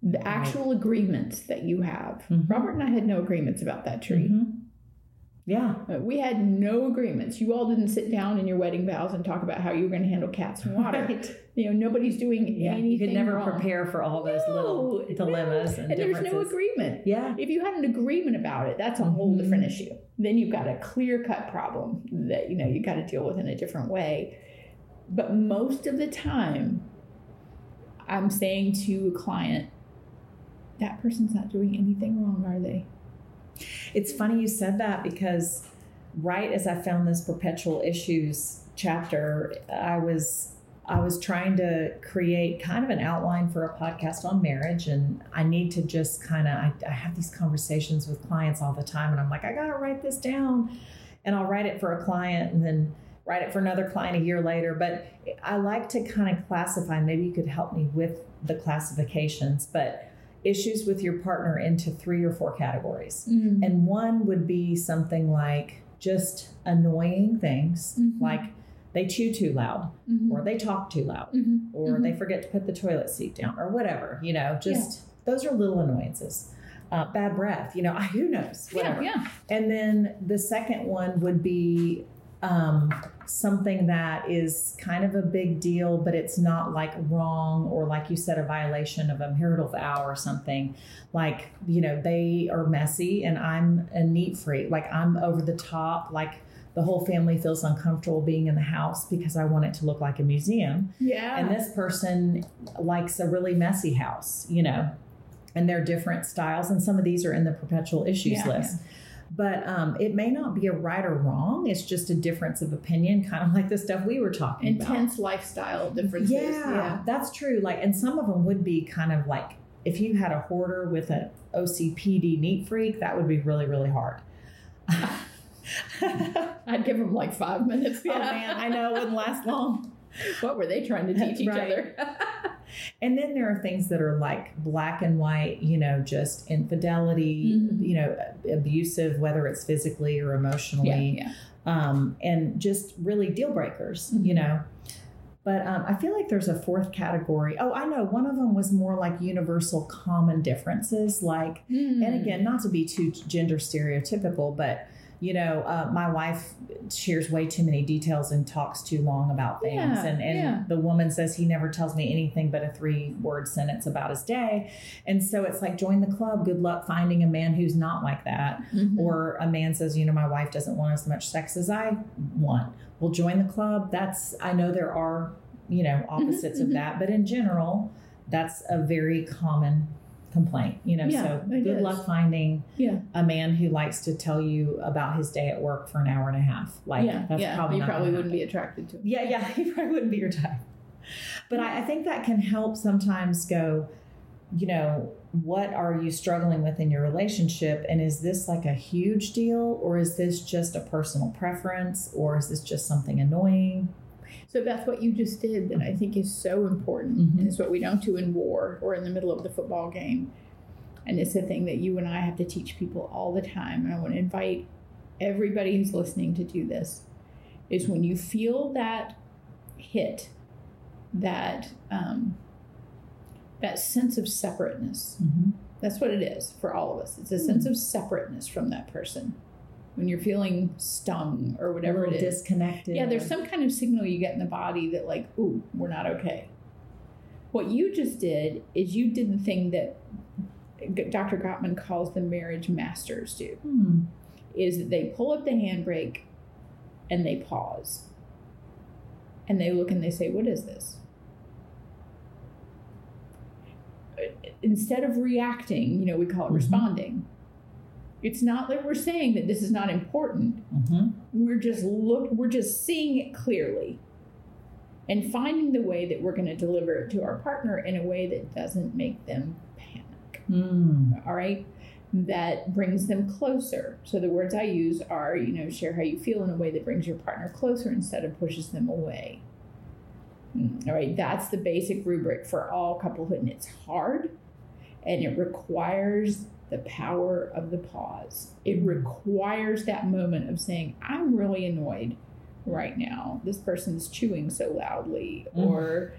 The actual agreements that you have. Mhm. Robert and I had no agreements about that tree. Mm-hmm. Yeah. Uh, We had no agreements. You all didn't sit down in your wedding vows and talk about how you were going to handle cats and water. *laughs* Right. You know, nobody's doing Yeah. anything You could never wrong. prepare for all those little dilemmas no. and, and there's no agreement. Yeah. If you had an agreement about it, that's a whole Mhm. different issue. Then you've got a clear cut problem that you know you got to deal with in a different way. But most of the time, I'm saying to a client, that person's not doing anything wrong, are they? It's funny you said that because right as I found this perpetual issues chapter, I was I was trying to create kind of an outline for a podcast on marriage and I need to just kind of I, I have these conversations with clients all the time and I'm like I got to write this down. And I'll write it for a client and then write it for another client a year later but I like to kind of classify maybe you could help me with the classifications but issues with your partner into three or four categories and one would be something like just annoying things, Mhm. like they chew too loud, Mhm. or they talk too loud, Mhm. or Mhm. they forget to put the toilet seat down, or whatever. You know, just those are little annoyances. Uh, bad breath, you know, *laughs* who knows, whatever. Yeah, yeah. And then the second one would be um, something that is kind of a big deal, but it's not like wrong or like you said, a violation of a marital vow or something. Like, you know, they are messy and I'm a neat freak. Like, I'm over the top. Like, the whole family feels uncomfortable being in the house because I want it to look like a museum. Yeah. And this person likes a really messy house, you know, and they're different styles. And some of these are in the perpetual issues Yeah, list. But um, it may not be a right or wrong. It's just a difference of opinion, kind of like the stuff we were talking about. Intense lifestyle differences. Yeah, that's true. Like, and some of them would be kind of like if you had a hoarder with an OCPD neat freak, that would be really, really hard. oh *laughs* I'd give them like five minutes. Yeah. man, I know it wouldn't last long. What were they trying to *laughs* teach each Right. other? *laughs* And then there are things that are like black and white, you know, just infidelity, Mhm. you know, abusive, whether it's physically or emotionally, yeah. um, and just really deal breakers, Mhm. you know. But um, I feel like there's a fourth category. Oh, I know. One of them was more like universal common differences. Like, Hmm. and again, not to be too gender stereotypical, but you know, uh, my wife shares way too many details and talks too long about things. Yeah, and and yeah. the woman says he never tells me anything but a three word sentence about his day. And so it's like, join the club. Good luck finding a man who's not like that. Mhm. Or a man says, you know, my wife doesn't want as much sex as I want. Well, join the club. That's, I know there are, you know, opposites mhm. of *laughs* that, but in general, that's a very common complaint, you know. Yeah, so good is. luck finding yeah. a man who likes to tell you about his day at work for an hour and a half. Like, yeah. that's yeah. probably you probably wouldn't be attracted to. happen. Yeah, yeah, *laughs* he probably wouldn't be your type. But I, I think that can help sometimes go, you know, what are you struggling with in your relationship? And is this like a huge deal or is this just a personal preference or is this just something annoying? So that's what you just did that I think is so important. Mhm. And it's what we don't do in war or in the middle of the football game. And it's a thing that you and I have to teach people all the time. And I want to invite everybody who's listening to do this is when you feel that hit, that um, that sense of separateness. Mm-hmm. That's what it is for all of us. It's a mm-hmm. sense of separateness from that person. When you're feeling stung or whatever it is. Disconnected. Yeah, there's some kind of signal you get in the body that, like, ooh, we're not okay. What you just did is you did the thing that Dr. Gottman calls the marriage masters do. Hmm. Is that they pull up the handbrake and they pause. And they look and they say, What is this? Instead of reacting, you know, we call it mm-hmm. responding. It's not that we're saying that this is not important. Mm-hmm. We're just look we're just seeing it clearly and finding the way that we're going to deliver it to our partner in a way that doesn't make them panic. Mm. All right. That brings them closer. So the words I use are, you know, share how you feel in a way that brings your partner closer instead of pushes them away. Mm. All right. That's the basic rubric for all couplehood. And it's hard and it requires the power of the pause. It requires that moment of saying, I'm really annoyed right now. This person's chewing so loudly, mm. or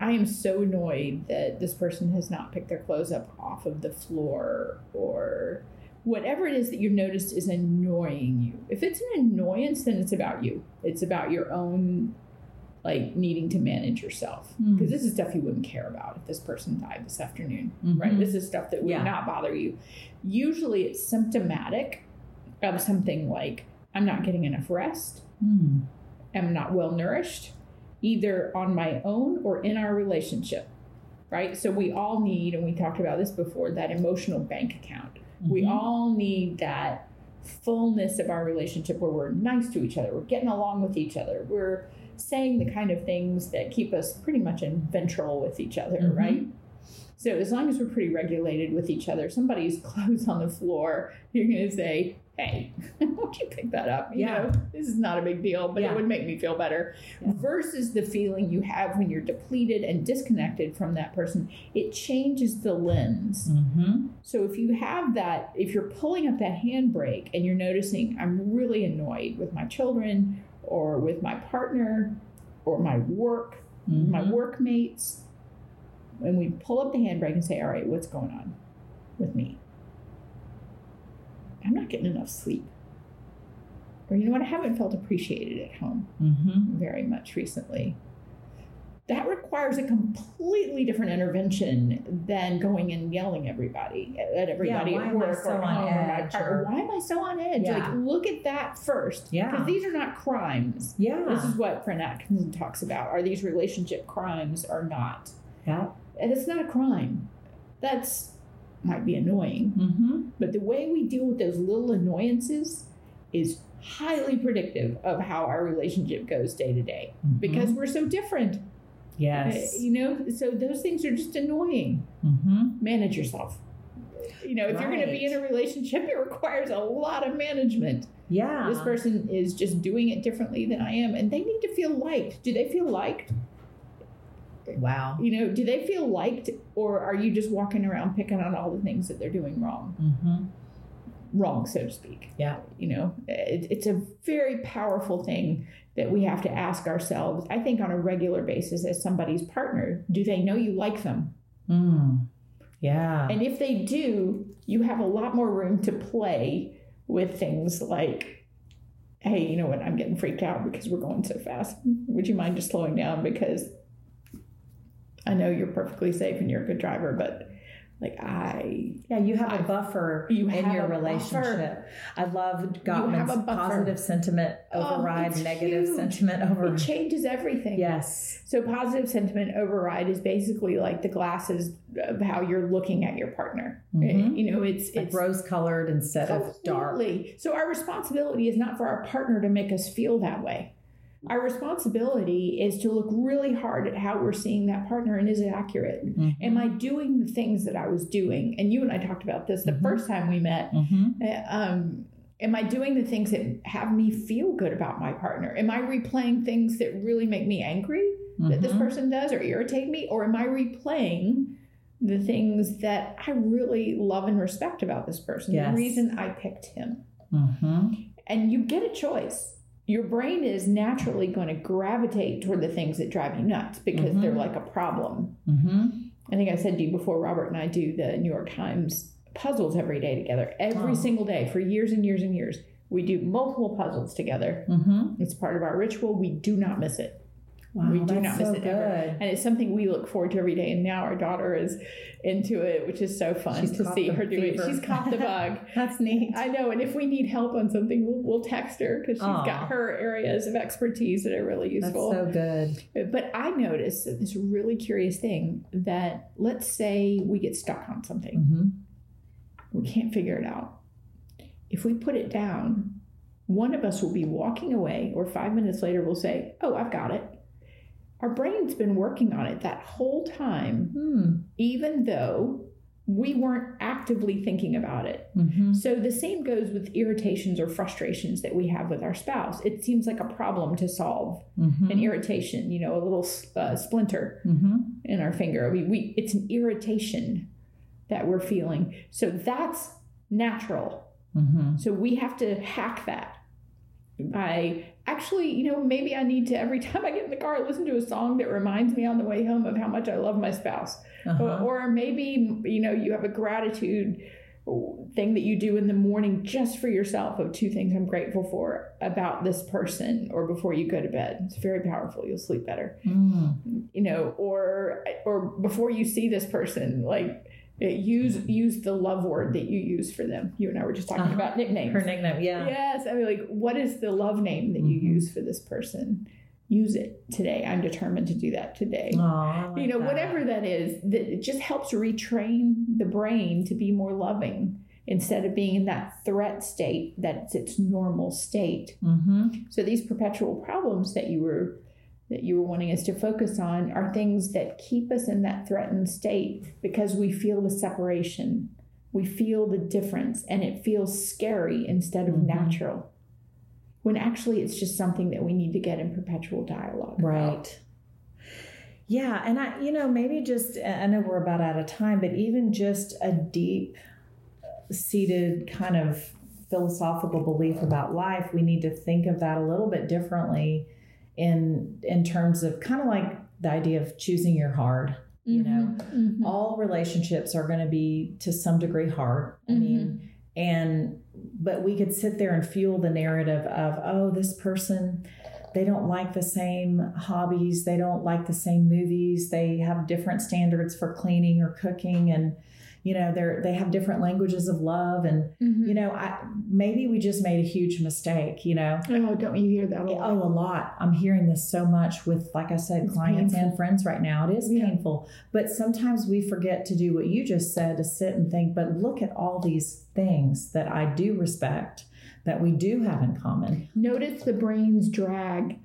I am so annoyed that this person has not picked their clothes up off of the floor, or whatever it is that you've noticed is annoying you. If it's an annoyance, then it's about you. It's about your own like needing to manage yourself because mm. this is stuff you wouldn't care about if this person died this afternoon mm-hmm. right this is stuff that would yeah. not bother you usually it's symptomatic of something like i'm not getting enough rest mm. am not well nourished, either on my own or in our relationship. Right? So we all need, and we talked about this before, that emotional bank account. Mm-hmm. We all need that fullness of our relationship where we're nice to each other, we're getting along with each other, we're saying the kind of things that keep us pretty much in ventral with each other, mm-hmm. right? So as long as we're pretty regulated with each other, somebody's *laughs* clothes on the floor, you're going to say, hey, *laughs* won't you pick that up? You yeah. know, this is not a big deal, but yeah. it would make me feel better. Yeah. Versus the feeling you have when you're depleted and disconnected from that person, it changes the lens. Mm-hmm. So if you have that, if you're pulling up that handbrake and you're noticing, I'm really annoyed with my children or with my partner or my work, mm-hmm. my workmates, and we pull up the handbrake and say, all right, what's going on with me? I'm not getting enough sleep. Or, you know what, I haven't felt appreciated at home mm-hmm. very much recently. That requires a completely different intervention than going and yelling everybody at everybody yeah, at work am I so or home or why am I so on edge? Yeah. Like look at that first. Yeah. Because these are not crimes. Yeah. This is what Brent Atkinson talks about. Are these relationship crimes or not? Yeah. And it's not a crime. That's might be annoying. Mm-hmm. But the way we deal with those little annoyances is highly predictive of how our relationship goes day to day mm-hmm. because we're so different. Yes. Uh, you know, so those things are just annoying. Mm-hmm. Manage yourself. You know, if right. you're going to be in a relationship, it requires a lot of management. Yeah. This person is just doing it differently than I am, and they need to feel liked. Do they feel liked? Wow. You know, do they feel liked or are you just walking around picking on all the things that they're doing wrong? Mm-hmm. Wrong, so to speak. Yeah. You know, it, it's a very powerful thing that we have to ask ourselves, I think, on a regular basis as somebody's partner. Do they know you like them? Mm. Yeah. And if they do, you have a lot more room to play with things like, hey, you know what? I'm getting freaked out because we're going so fast. Would you mind just slowing down? Because I know you're perfectly safe and you're a good driver, but like I yeah, you have I, a buffer you in your relationship. Buffer. I love Gottman's positive sentiment oh, override, oh, negative huge. sentiment override. It changes everything. Yes. So positive sentiment override is basically like the glasses of how you're looking at your partner. Mm-hmm. You know, it's like it's rose colored instead of dark. So our responsibility is not for our partner to make us feel that way our responsibility is to look really hard at how we're seeing that partner and is it accurate? Mm-hmm. Am I doing the things that I was doing? And you and I talked about this the mm-hmm. first time we met. Mm-hmm. Uh, um, am I doing the things that have me feel good about my partner? Am I replaying things that really make me angry that this mm-hmm. person does or irritate me? Or am I replaying the things that I really love and respect about this person? Yes. The reason I picked him. Mm-hmm. And you get a choice your brain is naturally going to gravitate toward the things that drive you nuts because mm-hmm. they're like a problem. Mm-hmm. I think I said to you before, Robert and I do the New York Times puzzles every day together, every Oh. single day for years and years and years. We do multiple puzzles together. Mm-hmm. It's part of our ritual. We do not miss it. Wow, we do not miss so it ever. And it's something we look forward to every day. And now our daughter is into it, which is so fun She's to see her do it. She's caught the bug. *laughs* That's neat. I know. And if we need help on something, we'll, we'll text her because she's Aw. got her areas of expertise that are really useful. That's so good. But I noticed this really curious thing that let's say we get stuck on something, Mm-hmm. we can't figure it out. If we put it down, one of us will be walking away, or five minutes later, we'll say, Oh, I've got it. Our brain's been working on it that whole time, Hmm. even though we weren't actively thinking about it. Mm-hmm. So the same goes with irritations or frustrations that we have with our spouse. It seems like a problem to solve, Mm-hmm. an irritation, you know, a little uh, splinter Mm-hmm. in our finger. We, we it's an irritation that we're feeling. So that's natural. Mm-hmm. So we have to hack that by actually, you know, maybe I need to every *laughs* time I get in the car listen to a song that reminds me on the way home of how much I love my spouse. Uh-huh. Or, or maybe you know you have a gratitude thing that you do in the morning just for yourself of two things I'm grateful for about this person or before you go to bed. It's very powerful. You'll sleep better. Mm. You know, or or before you see this person, like use use the love word that you use for them. You and I were just talking Uh-huh. about nicknames. Her nickname, yeah. Yes, I mean, like, what is the love name that you Mhm. use for this person? Use it today. I'm determined to do that today like you know that. whatever that is that it just helps retrain the brain to be more loving instead of being in that threat state that's its normal state Mm-hmm. so these perpetual problems that you were that you were wanting us to focus on are things that keep us in that threatened state because we feel the separation we feel the difference and it feels scary instead of Mhm. natural when actually it's just something that we need to get in perpetual dialogue about. Right. Yeah, and I, you know, maybe just I know we're about out of time, but even just a deep seated kind of philosophical belief about life, we need to think of that a little bit differently in in terms of kind of like the idea of choosing your hard. You know, Mhm. all relationships are going to be to some degree hard. I mean, and but we could sit there and fuel the narrative of, oh, this person, they don't like the same hobbies, they don't like the same movies, they have different standards for cleaning or cooking, and you know, they're they have different languages of love, and Mhm. you know, I maybe we just made a huge mistake. You know, Oh, don't you hear that a lot? Oh, a lot. I'm hearing this so much with, like I said, It's clients painful. and friends right now. It is Yeah. painful. But sometimes we forget to do what you just said to sit and think, but look at all these things that I do respect, that we do have in common. Notice the brain's drag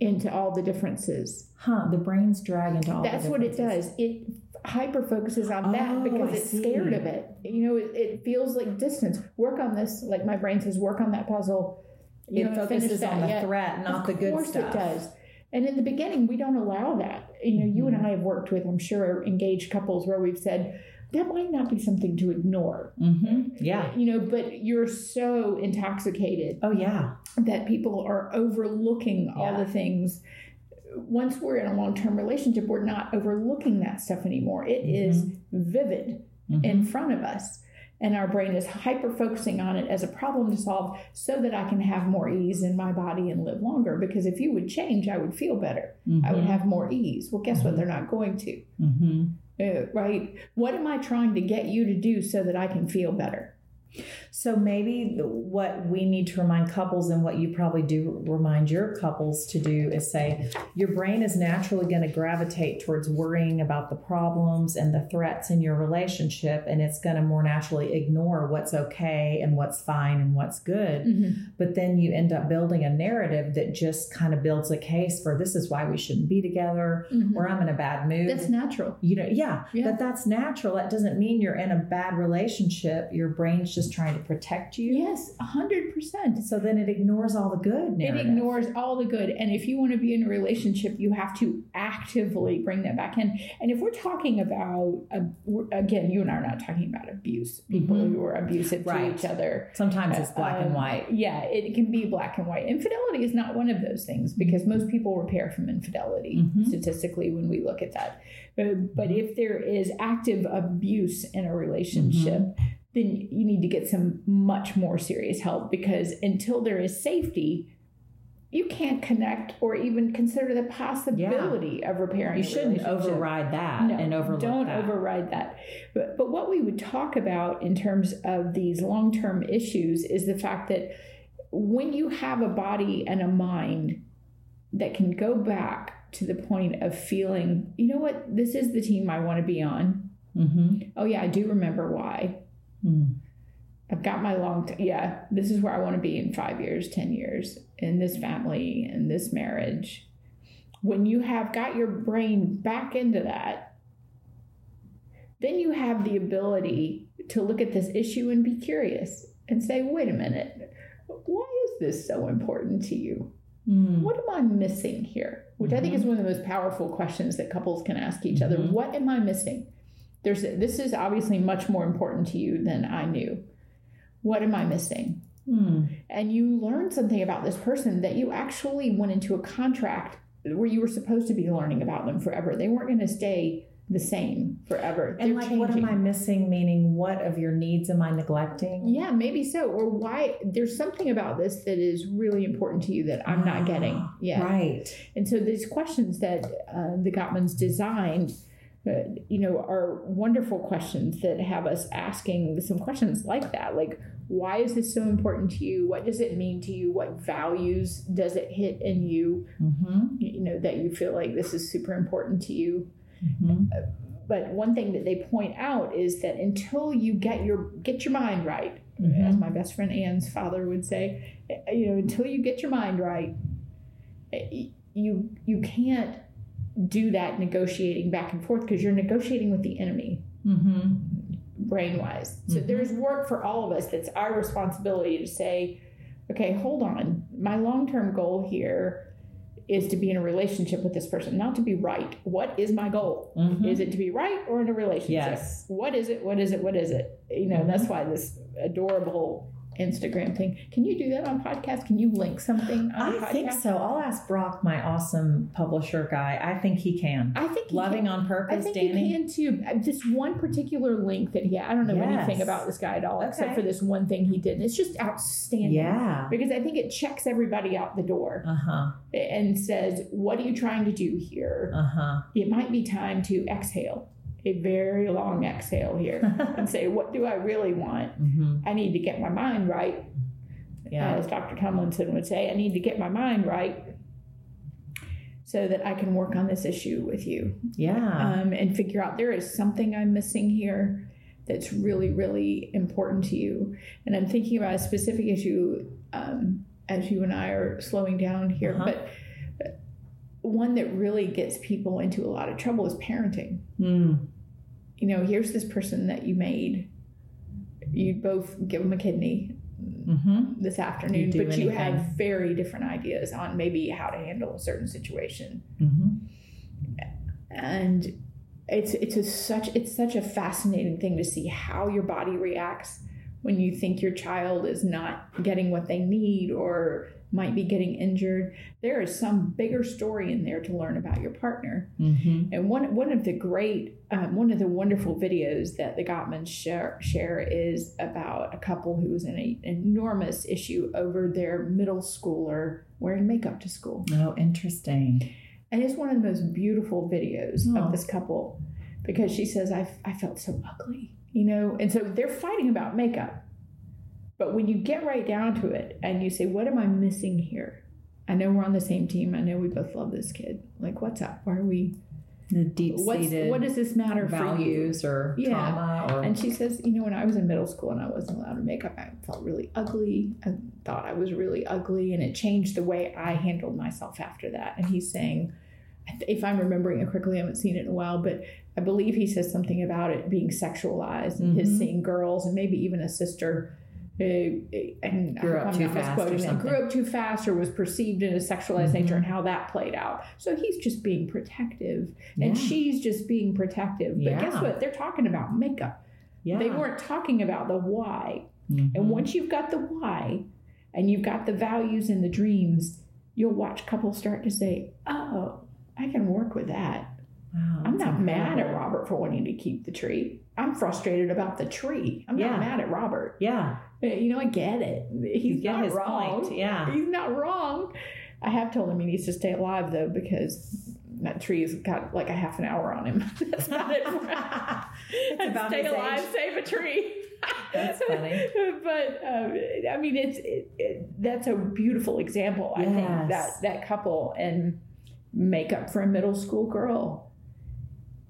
into all the differences. Huh, the brain's drag into all the That's what it does. It hyper focuses on that Oh, because I it's see. scared of it. You know, it, it feels like distance. Work on this. Like my brain says, work on that puzzle. You It focuses on the yet. threat, not the Of good course stuff. it does. And in the beginning, we don't allow that. You know, you and Mhm. I have worked with, I'm sure, engaged couples where we've said, that might not be something to ignore. Mm-hmm. Yeah. You know, but you're so intoxicated Oh, yeah. that people are overlooking all the things. Once we're in a long term relationship, we're not overlooking that stuff anymore. It is vivid Mhm. in front of us. And our brain is hyper focusing on it as a problem to solve so that I can have more ease in my body and live longer. Because if you would change, I would feel better. I would Mhm. have more ease. Well, guess what? Mhm. They're not going to. Mhm. Uh, right? What am I trying to get you to do so that I can feel better? So maybe what we need to remind couples and what you probably do remind your couples to do is say your brain is naturally going to gravitate towards worrying about the problems and the threats in your relationship and it's going to more naturally ignore what's okay and what's fine and what's good. Mm-hmm. But then you end up building a narrative that just kind of builds a case for this is why we shouldn't be together mm-hmm. or I'm in a bad mood That's natural. you know yeah, Yeah. but that's natural that doesn't mean you're in a bad relationship your brain's just trying to to protect you. Yes, hundred percent. So then it ignores all the good. Narrative. It ignores all the good. And if you want to be in a relationship, you have to actively bring that back in. And if we're talking about, uh, again, you and I are not talking about abuse, people mm-hmm. who are abusive right. to each other. Sometimes it's black and white. Yeah, it can be black and white. Infidelity is not one of those things because most people repair from infidelity mm-hmm. statistically when we look at that. But, but if there is active abuse in a relationship, mm-hmm. Then you need to get some much more serious help because until there is safety, you can't connect or even consider the possibility yeah. of repairing. You shouldn't override that no, and overlook don't that. override that. But but what we would talk about in terms of these long term issues is the fact that when you have a body and a mind that can go back to the point of feeling, you know what, this is the team I want to be on. Mm-hmm. Oh yeah, I do remember why. Mm. I've got my long, t- yeah, this is where I want to be in five years, 10 years, in this family, in this marriage. When you have got your brain back into that, then you have the ability to look at this issue and be curious and say, wait a minute, why is this so important to you? Mm. What am I missing here? Which mm-hmm. I think is mm-hmm. one of the most powerful questions that couples can ask each other. Mm-hmm. What am I missing? There's this is obviously much more important to you than I knew. What am I missing? Mm. And you learn something about this person that you actually went into a contract where you were supposed to be learning about them forever. They weren't going to stay the same forever. And They're like, changing. what am I missing? Meaning, what of your needs am I neglecting? Yeah, maybe so. Or why there's something about this that is really important to you that I'm not getting Yeah. Right. And so these questions that uh, the Gottmans designed. Uh, you know, are wonderful questions that have us asking some questions like that. Like, why is this so important to you? What does it mean to you? What values does it hit in you? Mm-hmm. You know, that you feel like this is super important to you. Mm-hmm. But one thing that they point out is that until you get your get your mind right, mm-hmm. as my best friend Ann's father would say, you know, until you get your mind right, you you can't do that negotiating back and forth because you're negotiating with the enemy. Mm-hmm. Brain wise. So mm-hmm. there's work for all of us that's our responsibility to say, okay, hold on. My long term goal here is to be in a relationship with this person, not to be right. What is my goal? Mm-hmm. Is it to be right or in a relationship? Yes. What is it? What is it? What is it? You know, mm-hmm. that's why this adorable Instagram thing. Can you do that on podcast? Can you link something I podcast? think so. I'll ask Brock, my awesome publisher guy. I think he can. I think loving can. on purpose. I think Danny. he can too. Uh, this one particular link that he. I don't know yes. anything about this guy at all, okay. except for this one thing he did. And it's just outstanding. Yeah. Because I think it checks everybody out the door. Uh huh. And says, "What are you trying to do here? Uh huh. It might be time to exhale." A very long exhale here and *laughs* say, what do I really want? Mm-hmm. I need to get my mind right. Yeah. As Dr. Tomlinson would say, I need to get my mind right so that I can work on this issue with you. Yeah. Um, and figure out there is something I'm missing here that's really, really important to you. And I'm thinking about a specific issue um, as you and I are slowing down here, uh-huh. but one that really gets people into a lot of trouble is parenting. Mm. You know, here's this person that you made. You both give them a kidney mm-hmm. this afternoon, you but anything. you have very different ideas on maybe how to handle a certain situation. Mm-hmm. And it's it's a such it's such a fascinating thing to see how your body reacts when you think your child is not getting what they need or might be getting injured. There is some bigger story in there to learn about your partner. Mm-hmm. And one one of the great, um, one of the wonderful videos that the Gottmans share, share is about a couple who was in an enormous issue over their middle schooler wearing makeup to school. Oh, interesting. And it's one of the most beautiful videos oh. of this couple because she says, I, I felt so ugly, you know? And so they're fighting about makeup but when you get right down to it and you say, what am I missing here? I know we're on the same team. I know we both love this kid. Like, what's up? Why are we the deep seated what does this matter values or yeah. trauma or... and she says you know when i was in middle school and i wasn't allowed to make up i felt really ugly i thought i was really ugly and it changed the way i handled myself after that and he's saying if i'm remembering it correctly i haven't seen it in a while but i believe he says something about it being sexualized and mm-hmm. his seeing girls and maybe even a sister uh, and grew up I'm too fast or something. grew up too fast or was perceived in a sexualized nature Mhm. and how that played out. So he's just being protective and Yeah. she's just being protective. But guess what? They're talking about makeup. yeah. They weren't talking about the why. Mhm. And once you've got the why and you've got the values and the dreams, you'll watch couples start to say, oh, I can work with that. Wow, I'm not mad at. Robert for wanting to keep the tree. I'm frustrated about the tree. I'm Yeah. not mad at Robert. Yeah, You know, I get it. He's get not his wrong. point. Yeah. He's not wrong. I have told him he needs to stay alive though because that tree's got like a half an hour on him. *laughs* That's *laughs* not it. It's *laughs* about stay alive, age. save a tree. That's funny. but um, I mean, it's it, it, that's a beautiful example. I think that that couple and makeup for a middle school girl.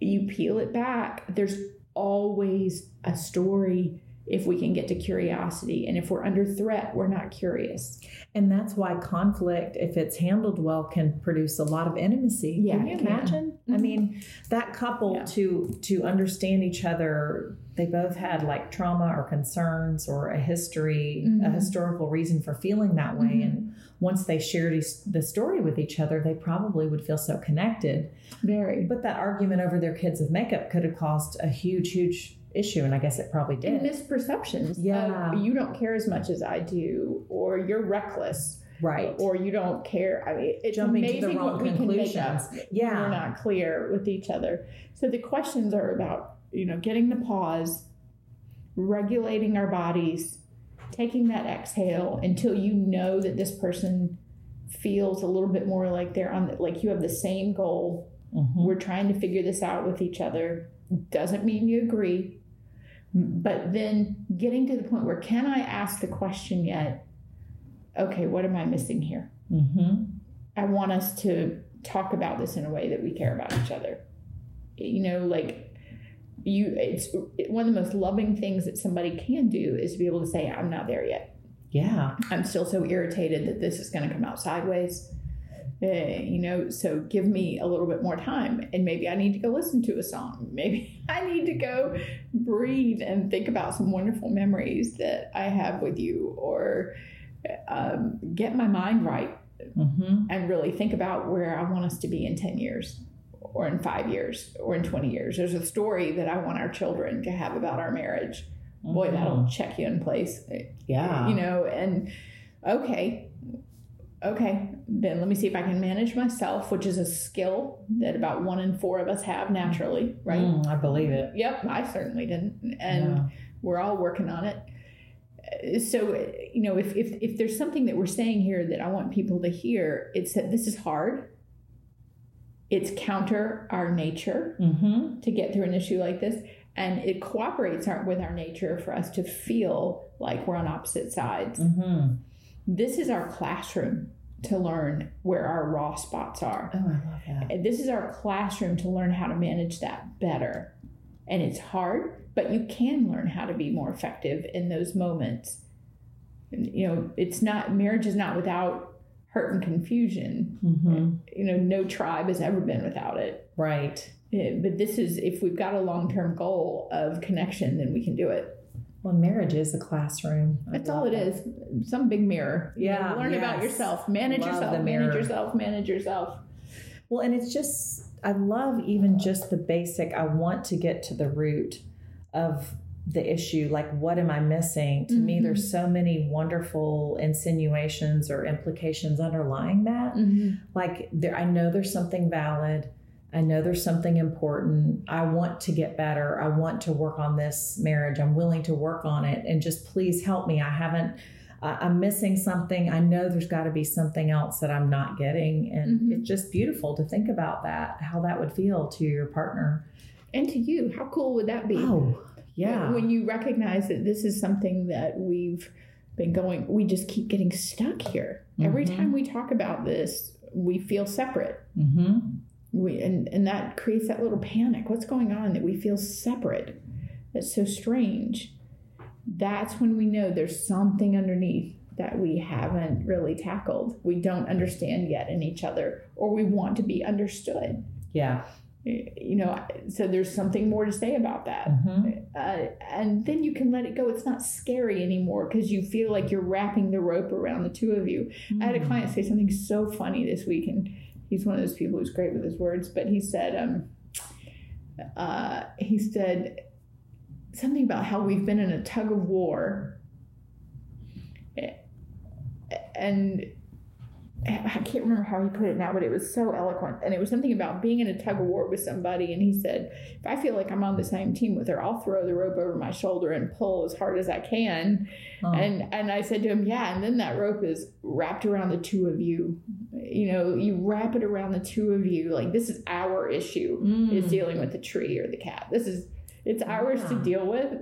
You peel it back. There's always a story if we can get to curiosity, and if we're under threat, we're not curious. And that's why conflict, if it's handled well, can produce a lot of intimacy. Yeah, can you it can. imagine? I Mhm. mean, that couple Yeah. to to understand each other, they both had like trauma or concerns or a history, a Mhm. historical reason for feeling that way. Mhm. And once they shared the story with each other, they probably would feel so connected. Very. But that argument over their kids of makeup could have caused a huge, huge issue, and I guess it probably did and misperceptions. Yeah. you don't care as much as I do, or you're reckless, Right. or you don't care. I mean, it's Jumping to the amazing wrong what we can make up. conclusions. Yeah. we're not clear with each other. So the questions are about you know getting the pause, regulating our bodies, taking that exhale until you know that this person feels a little bit more like they're on the, like you have the same goal. Mhm. We're trying to figure this out with each other. Doesn't mean you agree, but then getting to the point where can I ask the question yet? Okay, what am I missing here? Mhm. I want us to talk about this in a way that we care about each other. You know, like you, it's one of the most loving things that somebody can do is to be able to say, I'm not there yet. Yeah. I'm still so irritated that this is going to come out sideways. Uh, you know, so give me a little bit more time, and maybe I need to go listen to a song. *laughs* Maybe I need to go breathe and think about some wonderful memories that I have with you, or um, get my mind right Mm-hmm. and really think about where I want us to be in 10 years or in five years or in 20 years. There's a story that I want our children to have about our marriage. Boy, that'll check you in place. Mm-hmm. Yeah. You know, and okay, okay, then let me see if I can manage myself, which is a skill that about one in four of us have naturally, right? Mm, I believe it. Yep, I certainly didn't. And Yeah. we're all working on it. Uh, So, uh, you know, if, if, if there's something that we're saying here that I want people to hear, it's that this is hard. It's counter our nature Mm-hmm. to get through an issue like this. And it cooperates our, with our nature for us to feel like we're on opposite sides. Mm-hmm. This is our classroom to learn where our raw spots are. Oh, I love that. And this is our classroom to learn how to manage that better. And it's hard, but you can learn how to be more effective in those moments. You know, it's not, marriage is not without hurt and confusion. Mm-hmm. You know, no tribe has ever been without it. Right. Yeah, but this is, if we've got a long term goal of connection, then we can do it. Well, marriage is a classroom. I That's all it that. is. Some big mirror. Yeah, learn about yourself, manage Love yourself, manage yourself, manage yourself. Well, and it's just, I love even just the basic. I want to get to the root of the issue. Like, what am I missing? To me, Mhm. there's so many wonderful insinuations or implications underlying that. Like, there, I know there's something valid. I know there's something important. I want to get better. I want to work on this marriage. I'm willing to work on it. And just please help me. I haven't, uh, I'm missing something. I know there's got to be something else that I'm not getting. And Mhm. it's just beautiful to think about that, how that would feel to your partner. And to you, how cool would that be? Oh, yeah. When you recognize that this is something that we've been going, we just keep getting stuck here. Every Mhm. time we talk about this, we feel separate. mm-hmm. We and, and that creates that little panic. What's going on that we feel separate? That's so strange. That's when we know there's something underneath that we haven't really tackled. We don't understand yet in each other, or we want to be understood. Yeah. you know so there's something more to say about that mm-hmm. uh, and then you can let it go it's not scary anymore because you feel like you're wrapping the rope around the two of you mm-hmm. i had a client say something so funny this week and he's one of those people who's great with his words but he said um, uh, he said something about how we've been in a tug of war. And I can't remember how he put it now, but it was so eloquent. And it was something about being in a tug of war with somebody. And he said, if I feel like I'm on the same team with her, I'll throw the rope over my shoulder and pull as hard as I can. Oh. And and I said to him, yeah. And then that rope is wrapped around the two of you. You know, you wrap it around the two of you. Like this is our issue mm. is dealing with the tree or the cat. This is it's ours yeah. to deal with.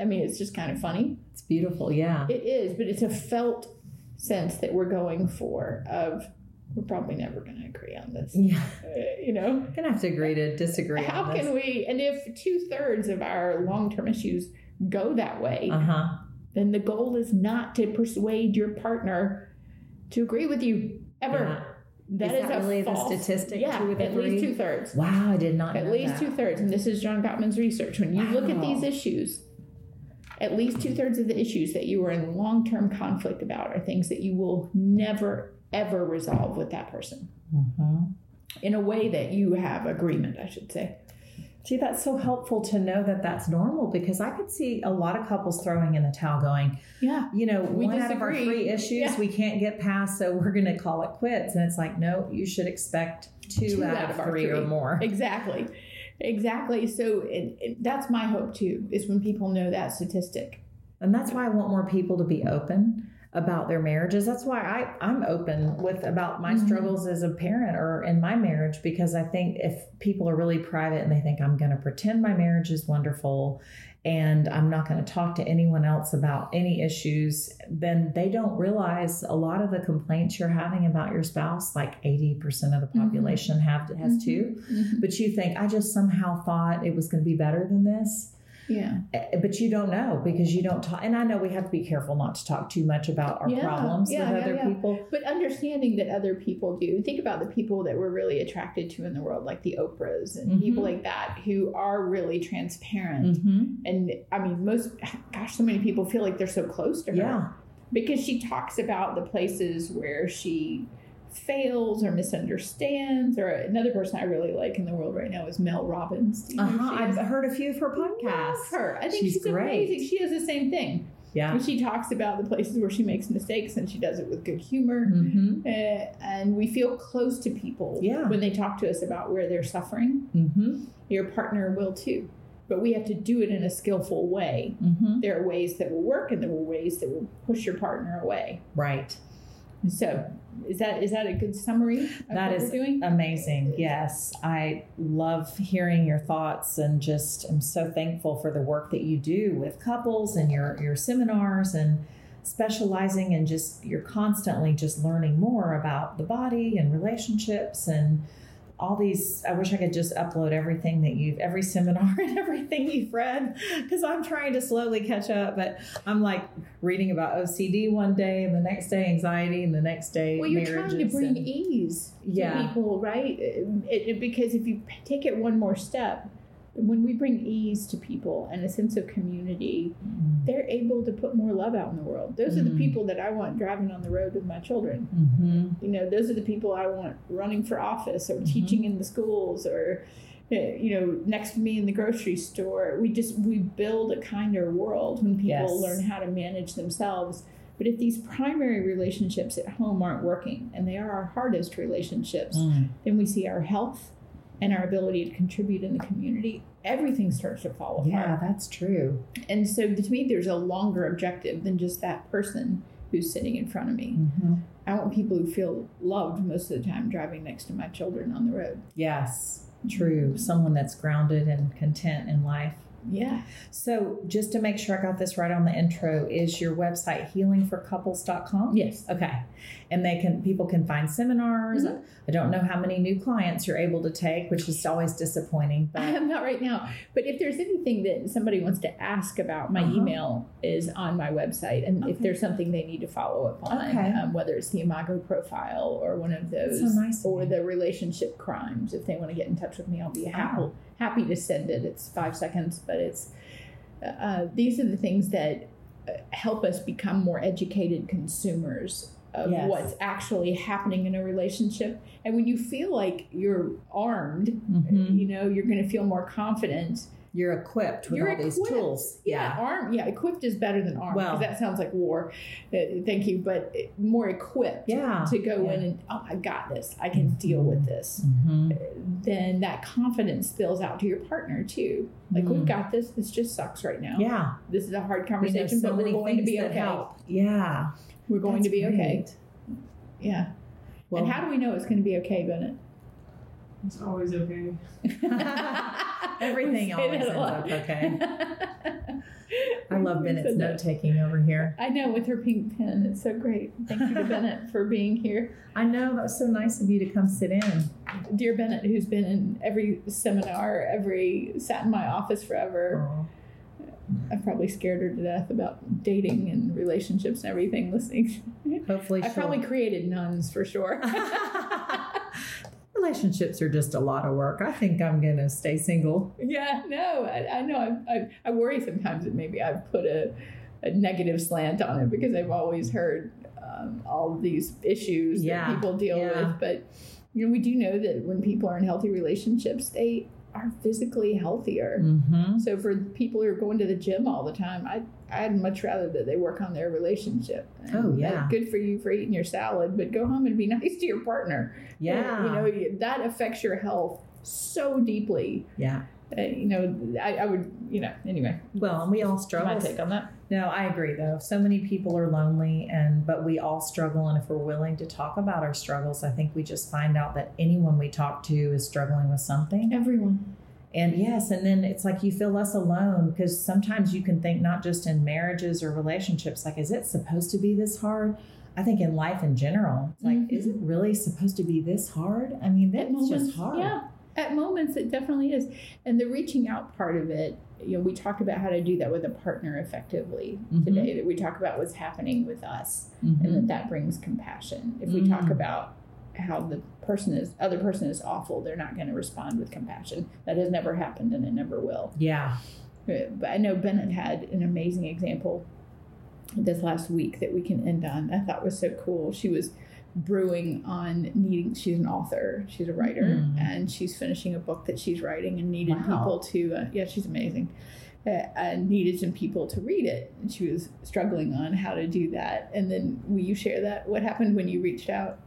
I mean, it's just kind of funny. It's beautiful, yeah. It is, but it's a felt sense that we're going for of we're probably never going to agree on this. Yeah. Uh, you know, gonna have to agree to disagree. How can we? And if two thirds of our long term issues go that way, uh-huh. then the goal is not to persuade your partner to agree with you ever. Yeah. That is, is that really false, the statistic? Yeah, at least two thirds. Wow, I did not. At least two thirds, and this is John Gottman's research. When you wow. look at these issues, at least two thirds of the issues that you are in long term conflict about are things that you will never, ever resolve with that person mm-hmm. in a way that you have agreement, I should say. See, that's so helpful to know that that's normal because I could see a lot of couples throwing in the towel going, Yeah, you know, we one disagree. out of our three issues yeah. we can't get past, so we're going to call it quits. And it's like, no, you should expect two, two out, out, of, three, three or more. Exactly. Exactly. So it, it, that's my hope too, is when people know that statistic. And that's why I want more people to be open about their marriages. That's why I, I'm open with about my mm-hmm. struggles as a parent or in my marriage because I think if people are really private and they think I'm going to pretend my marriage is wonderful and I'm not going to talk to anyone else about any issues, then they don't realize a lot of the complaints you're having about your spouse, like 80% of the mm-hmm. population mm-hmm. have has mm-hmm. too. Mm-hmm. But you think, I just somehow thought it was going to be better than this. Yeah. Eh, but you don't know because you don't talk. And I know we have to be careful not to talk too much about our yeah, problems yeah, with yeah, other people. But understanding that other people do. Think about the people that we're really attracted to in the world, like the Oprahs and mm-hmm. people like that who are really transparent. Mm-hmm. And I mean, most, gosh, so many people feel like they're so close to her. Yeah. Because she talks about the places where she fails or misunderstands. Or another person I really like in the world right now is Mel Robbins. Uh-huh. I've heard a few of her podcasts. her. I think she's, she's amazing. She does the same thing. Yeah. And she talks about the places where she makes mistakes and she does it with good humor. Mm-hmm. Uh, and we feel close to people yeah. when they talk to us about where they're suffering. Mm-hmm. Your partner will too. But we have to do it in a skillful way. Mm-hmm. There are ways that will work and there are ways that will push your partner away. Right. So is that is that a good summary that is amazing yes. I love hearing your thoughts and just i'm so thankful for the work that you do with couples and your your seminars and specializing and just you're constantly just learning more about the body and relationships and all these i wish i could just upload everything that you've every seminar *laughs* and everything you've read because i'm trying to slowly catch up but i'm like reading about ocd one day and the next day anxiety and the next day well you're trying to bring and, ease yeah. to people right it, it, because if you take it one more step when we bring ease to people and a sense of community, mm. they're able to put more love out in the world. Those mm. are the mm. people that I want driving on the road with my children. Mm-hmm. You know, those are the people I want running for office or mm-hmm. teaching in the schools or eh, you know next to me in the grocery store we just we build a kinder world when people yes. learn how to manage themselves but if these primary relationships at home aren't working and they are our hardest relationships mm. then we see our health and our ability to contribute in the community, everything starts to fall apart. Yeah, that's true. And so to me, there's a longer objective than just that person who's sitting in front of me. Mm-hmm. I want people who feel loved most of the time driving next to my children on the road. Yes, true. Someone that's grounded and content in life. Yeah. So, just to make sure I got this right on the intro, is your website healingforcouples.com? Yes. Okay. And they can people can find seminars. Mhm. I don't know how many new clients you're able to take, which is always disappointing. But I'm not right now. But if there's anything that somebody wants to ask about, my Uh-huh. email is on my website. And if there's something they need to follow up on, Okay. um, whether it's the Imago profile or one of those, so nice or the relationship crimes, if they want to get in touch with me, I'll be happy, Oh. happy to send it. It's five seconds, but it's uh, these are the things that uh, help us become more educated consumers of Yes. what's actually happening in a relationship. And when you feel like you're armed, Mhm. you know, you're going to feel more confident. You're equipped with You're all these tools. Yeah, arm. Yeah, equipped is better than armed because Well- that sounds like war. Uh, thank you, but more equipped Yeah. to go Yeah. in and oh, I got this. I can deal with this. Mhm. Then that confidence spills out to your partner too. Like Mm. we've got this. This just sucks right now. Yeah. This is a hard conversation, so but we're going to be okay. help. Yeah. We're going That's to be okay. Yeah. Well, and how do we know it's going to be okay, Bennett? It's always okay. *laughs* Everything always ends lot. up okay. *laughs* I love Bennett's said note taking over here. I know with her pink pen, it's so great. Thank you to Bennett for being here. I know that was so nice of you to come sit in. Dear Bennett, who's been in every seminar, every sat in my office forever. Aw. I've probably scared her to death about dating and relationships and everything. Listening, Hopefully, I probably created nuns for sure. *laughs* Relationships are just a lot of work. I think I'm gonna stay single. yeah, no, I, I know. I, I, I worry sometimes that maybe I've put a, a negative slant on it because I've always heard um, all these issues Yeah, that people deal yeah. with. But you know, we do know that when people are in healthy relationships, they are physically healthier. Mm-hmm. So for people who are going to the gym all the time, I I'd much rather that they work on their relationship. And Oh, yeah. good for you for eating your salad, but go home and be *laughs* nice to your partner. Yeah. you know that affects your health so deeply. yeah. Uh, you know, I, I would, you know, anyway. Well, and we all struggle. My take on that. No, I agree though. So many people are lonely and but we all struggle and if we're willing to talk about our struggles, I think we just find out that anyone we talk to is struggling with something. Everyone. And yes, and then it's like you feel less alone because sometimes you can think not just in marriages or relationships, like, is it supposed to be this hard? I think in life in general, it's like, Mhm. is it really supposed to be this hard? I mean, that's just hard. yeah. At moments, it definitely is. And the reaching out part of it, you know, we talk about how to do that with a partner effectively Mhm. today. That we talk about what's happening with us. Mhm. and that that brings compassion. If we talk Mm. about how the person is other person is awful, they're not going to respond with compassion. That has never happened and it never will. Yeah. Uh, But I know Bennett had an amazing example this last week that we can end on. I thought was so cool. She was brewing on needing she's an author she's a writer Mm. and she's finishing a book that she's writing and needed Wow. people to uh, yeah she's amazing uh, and needed some people to read it and she was struggling on how to do that and then will you share that what happened when you reached out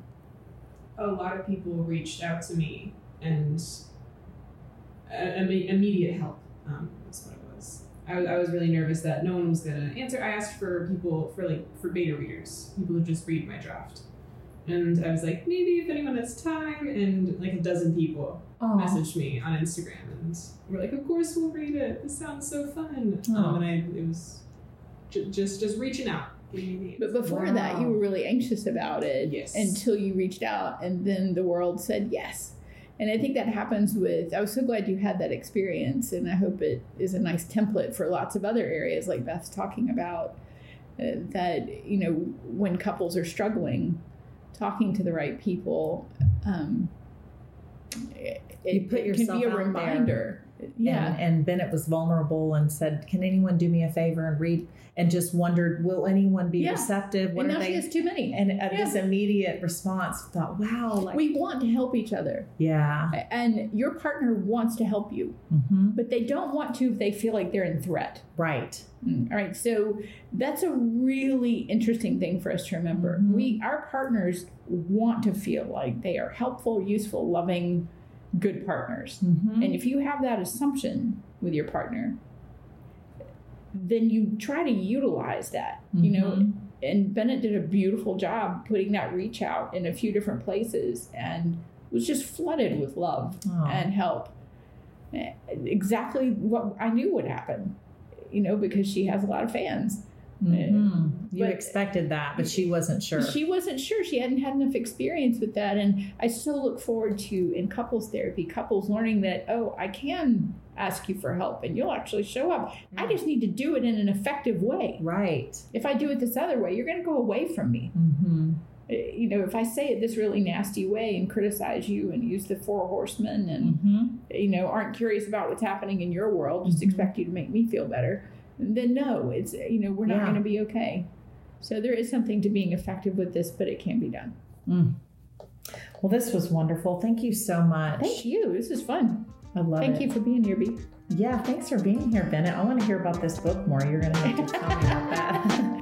A lot of people reached out to me and uh, immediate help. Um, that's what it was. I, I was really nervous that no one was gonna answer. I asked for people for like for beta readers, people who just read my draft, and I was like, maybe if anyone has time, and like a dozen people Oh, messaged me on Instagram, and we're like, of course we'll read it. This sounds so fun. Um, and I it was ju- just just reaching out. but before that you were really anxious about it Yes. until you reached out and then the world said yes and i think that happens with i was so glad you had that experience and i hope it is a nice template for lots of other areas like beth's talking about uh, that you know when couples are struggling talking to the right people um, it, You put it yourself can be a reminder yeah And, and Bennett was vulnerable and said, Can anyone do me a favor and read? And just wondered, Will anyone be Yeah. receptive? What and are now she has too many And uh, Yeah. this immediate response thought, Wow, like, we want to help each other yeah. and your partner wants to help you hmm but they don't want to if they feel like they're in threat. Right. Mm, All right, so that's a really interesting thing for us to remember. Mhm. We, our partners, want to feel like they are helpful, useful, loving, good partners. hmm And if you have that assumption with your partner, then you try to utilize that. You know, Mhm. and Bennett did a beautiful job putting that reach out in a few different places and was just flooded with love Aw. and help. eh, exactly what I knew would happen, you know, because she has a lot of fans. Mm-hmm. You But- expected that, but she wasn't sure. She wasn't sure. She hadn't had enough experience with that. And I still look forward to, in couples therapy, couples learning that, oh, I can ask you for help and you'll actually show up. I just need to do it in an effective way. right. If I do it this other way, you're going to go away from me. Mm-hmm. Eh, You know, if I say it this really nasty way and criticize you and use the four horsemen and, Mm-hmm. you know, aren't curious about what's happening in your world, just Mhm. expect you to make me feel better, then no, it's, you know, we're not Yeah. going to be okay. So there is something to being effective with this, but it can be done. Mm. Well, this was wonderful. Thank you so much. Thank you. This is fun. I love Thank it. Thank you for being here, B. Yeah, thanks for being here, Bennett. I want to hear about this book more. You're going to have to tell me about that. *laughs*